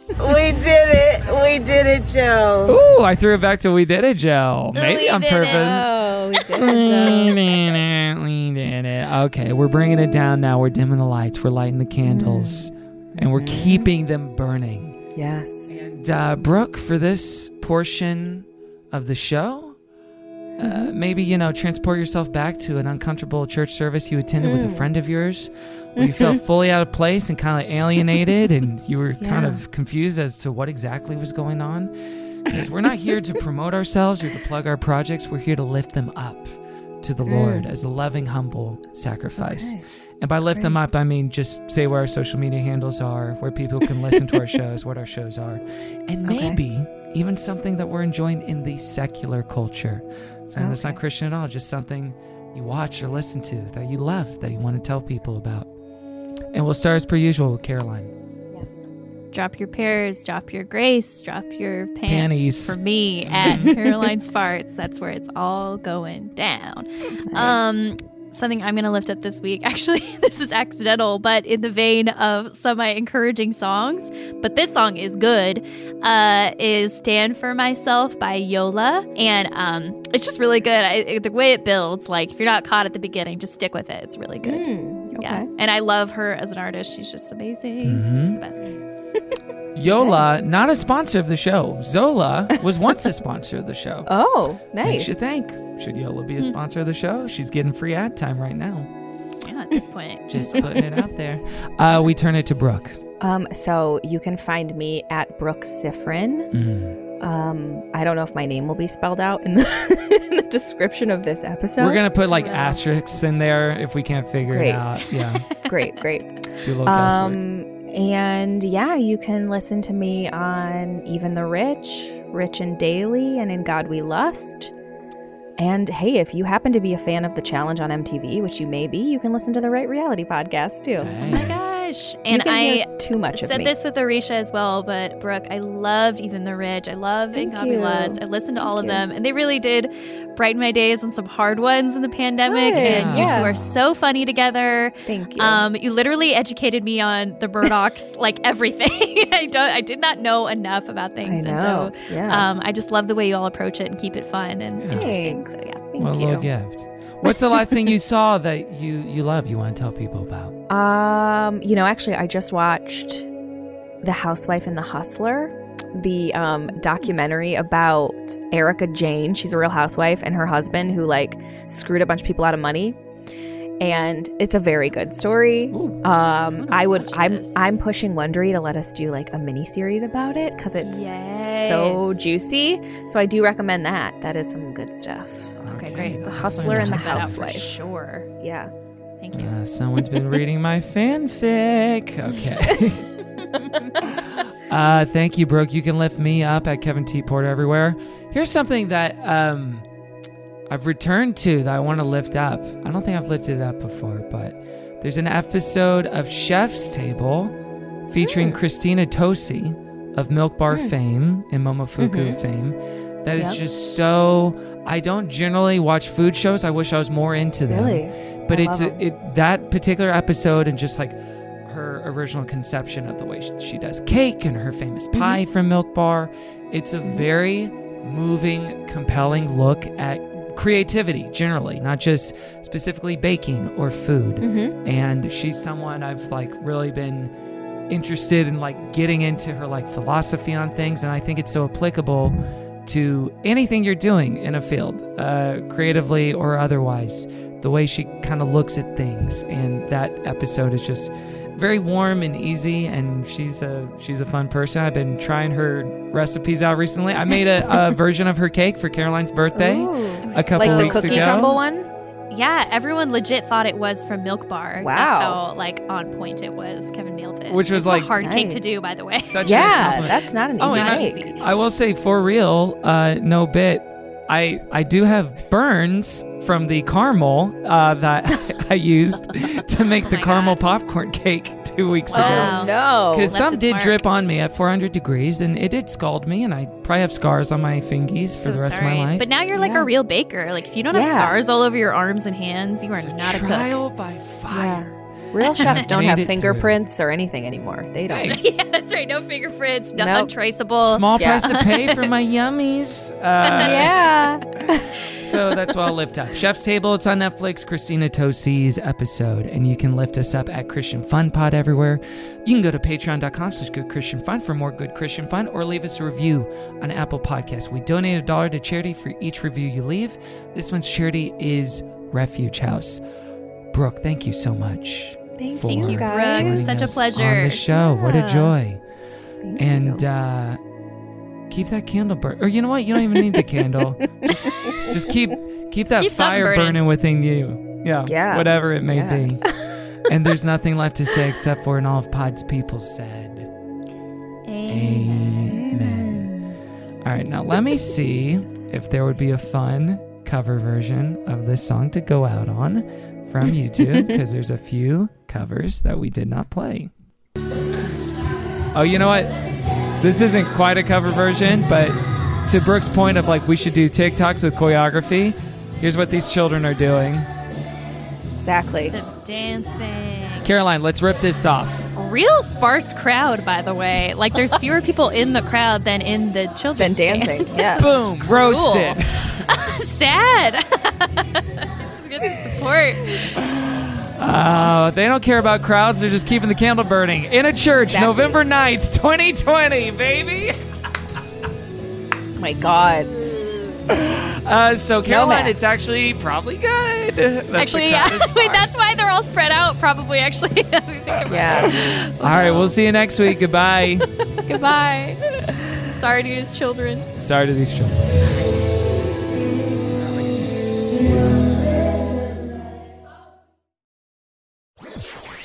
We did it. We did it, Joe. Ooh, I threw it back to we did it, Joe. Maybe we on did it. purpose. Oh, we did it. We did it. We did it. Okay, we're bringing it down now. We're dimming the lights. We're lighting the candles, and we're keeping them burning. Yes. And uh, Brooke, for this portion of the show, uh, maybe you know, transport yourself back to an uncomfortable church service you attended with a friend of yours, where you felt fully out of place and kind of alienated, and you were kind of confused as to what exactly was going on. Because we're not here to promote ourselves or to plug our projects. We're here to lift them up to the Lord as a loving, humble sacrifice. Okay. And by lift them up, I mean just say where our social media handles are, where people can listen to our shows, what our shows are, and Okay. maybe even something that we're enjoying in the secular culture. Something that's not Christian at all, just something you watch or listen to that you love, that you want to tell people about. And we'll start as per usual with Caroline. Drop your pears, drop your grace, drop your pants Panties. for me at Caroline's Farts. That's where it's all going down. Um, something I'm going to lift up this week. Actually, this is accidental, but in the vein of semi encouraging songs, but this song is good, uh, is Stand for Myself by Yola. And um, it's just really good. I, the way it builds, like, if you're not caught at the beginning, just stick with it. It's really good. Mm, Yeah. And I love her as an artist. She's just amazing. She's the best. Yola, not a sponsor of the show. Zola was once a sponsor of the show. Oh, nice. Makes nice. you think. Should Yola be a sponsor of the show? She's getting free ad time right now. Yeah, at this point. Just putting it out there. Uh, we turn it to Brooke. Um, so you can find me at Brooke Siffrinn. Mm. Um, I don't know if my name will be spelled out in the, in the description of this episode. We're gonna put like asterisks in there if we can't figure Great. it out. Yeah, great, great. do a little guesswork. Um, and yeah, you can listen to me on Even the Rich, Rich and Daily, and In God We Lust. And hey, if you happen to be a fan of the challenge on MTV, which you may be, you can listen to the Right Reality podcast too. Oh my gosh. And you can I hear too much of said me. this with Aricia as well, but Brooke, I loved Even the Rich. I love In Thank God We you. I listened to all of you. them, and they really did brighten my days on some hard ones in the pandemic. Good, And you two are so funny together. Thank you. Um, you literally educated me on the Murdochs, like everything. I don't, I did not know enough about things, I and know, so yeah. um, I just love the way you all approach it and keep it fun and interesting. Thanks. So yeah. Thank What a you. little gift. What's the last thing you saw that you you love? You want to tell people about? Um, you know, actually, I just watched The Housewife and the Hustler, the um, documentary about Erika Jayne. She's a real housewife, and her husband who like screwed a bunch of people out of money. And it's a very good story. Um, I would. I'm. I'm pushing Wondery to let us do like a mini series about it because it's so juicy. So I do recommend that. That is some good stuff. Okay, great. The Hustler and the Check that out for Housewife. Sure. Yeah. Thank you. Uh, someone's been reading my fanfic. Okay. uh, thank you, Brooke. You can lift me up at Kevin T. Porter everywhere. Here's something that um, I've returned to that I want to lift up. I don't think I've lifted it up before, but there's an episode of Chef's Table featuring Christina Tosi of Milk Bar fame and Momofuku fame. That is Yep. just so. I don't generally watch food shows. I wish I was more into them. Really? But I it's a, it that particular episode and just like her original conception of the way she, she does cake and her famous Mm-hmm. pie from Milk Bar. It's a very moving, compelling look at creativity generally, not just specifically baking or food. Mm-hmm. And she's someone I've like really been interested in like getting into her like philosophy on things and I think it's so applicable to anything you're doing in a field, uh, creatively or otherwise. The way she kind of looks at things, and that episode is just very warm and easy. And she's a she's a fun person. I've been trying her recipes out recently. I made a, a version of her cake for Caroline's birthday a couple like the cookie ago. crumble one. Yeah, everyone legit thought it was from Milk Bar. Wow. That's how like on point it was. Kevin nailed it. Which was, It's a like- hard cake to do, by the way. Such a nice Yeah, that's not an easy Oh, and I- cake. I will say for real, uh, no bit. I I do have burns from the caramel uh, that I used to make Oh the caramel God. popcorn cake two weeks Wow. ago. no. Because some did mark. drip on me at 400 degrees, and it did scald me, and I probably have scars on my fingies for So the rest sorry. of my life. But now you're like Yeah. a real baker. Like if you don't have scars all over your arms and hands, you are it's a not a cook. trial by fire. Real chefs don't have it through. fingerprints or anything anymore. They don't. yeah, that's right. No fingerprints, no Nope. untraceable. Small Yeah. price to pay for my yummies. Uh, yeah. so that's why I'll lift up. Chef's Table, it's on Netflix, Christina Tosi's episode, and you can lift us up at Christian Fun Pod everywhere. You can go to patreon.com slash good Christian fun for more good Christian fun or leave us a review on Apple Podcasts. We donate a dollar to charity for each review you leave. This one's charity is Refuge House. Brooke, thank you so much. Thank for you, guys. Brooke. joining Such a pleasure. On the show. What a joy. Thank and uh keep that candle burn or you know what you don't even need the candle just, just keep keep that Keep fire burning. burning. within you yeah Yeah. whatever it may Yeah. be and there's nothing left to say except for and all of pod's people said amen all right now let me see if there would be a fun cover version of this song to go out on from youtube because there's a few covers that we did not play oh you know what this isn't quite a cover version, but to Brooke's point of like we should do TikToks with choreography, here's what these children are doing. Exactly. The dancing. Caroline, let's rip this off. Real sparse crowd, by the way. Like there's fewer people in the crowd than in the Been children's dancing. Yeah. Boom, roasted. Sad. we get some support. Uh, they don't care about crowds, they're just keeping the candle burning in a church, Exactly. November 9th, 2020, baby. Oh my God. Uh, so Caroline, mask. it's actually probably good. that the Actually, yeah. Wait, that's why they're all spread out. Probably, actually. Yeah. All right, we'll see you next week. Goodbye. Goodbye. Sorry to these children. Sorry to these children.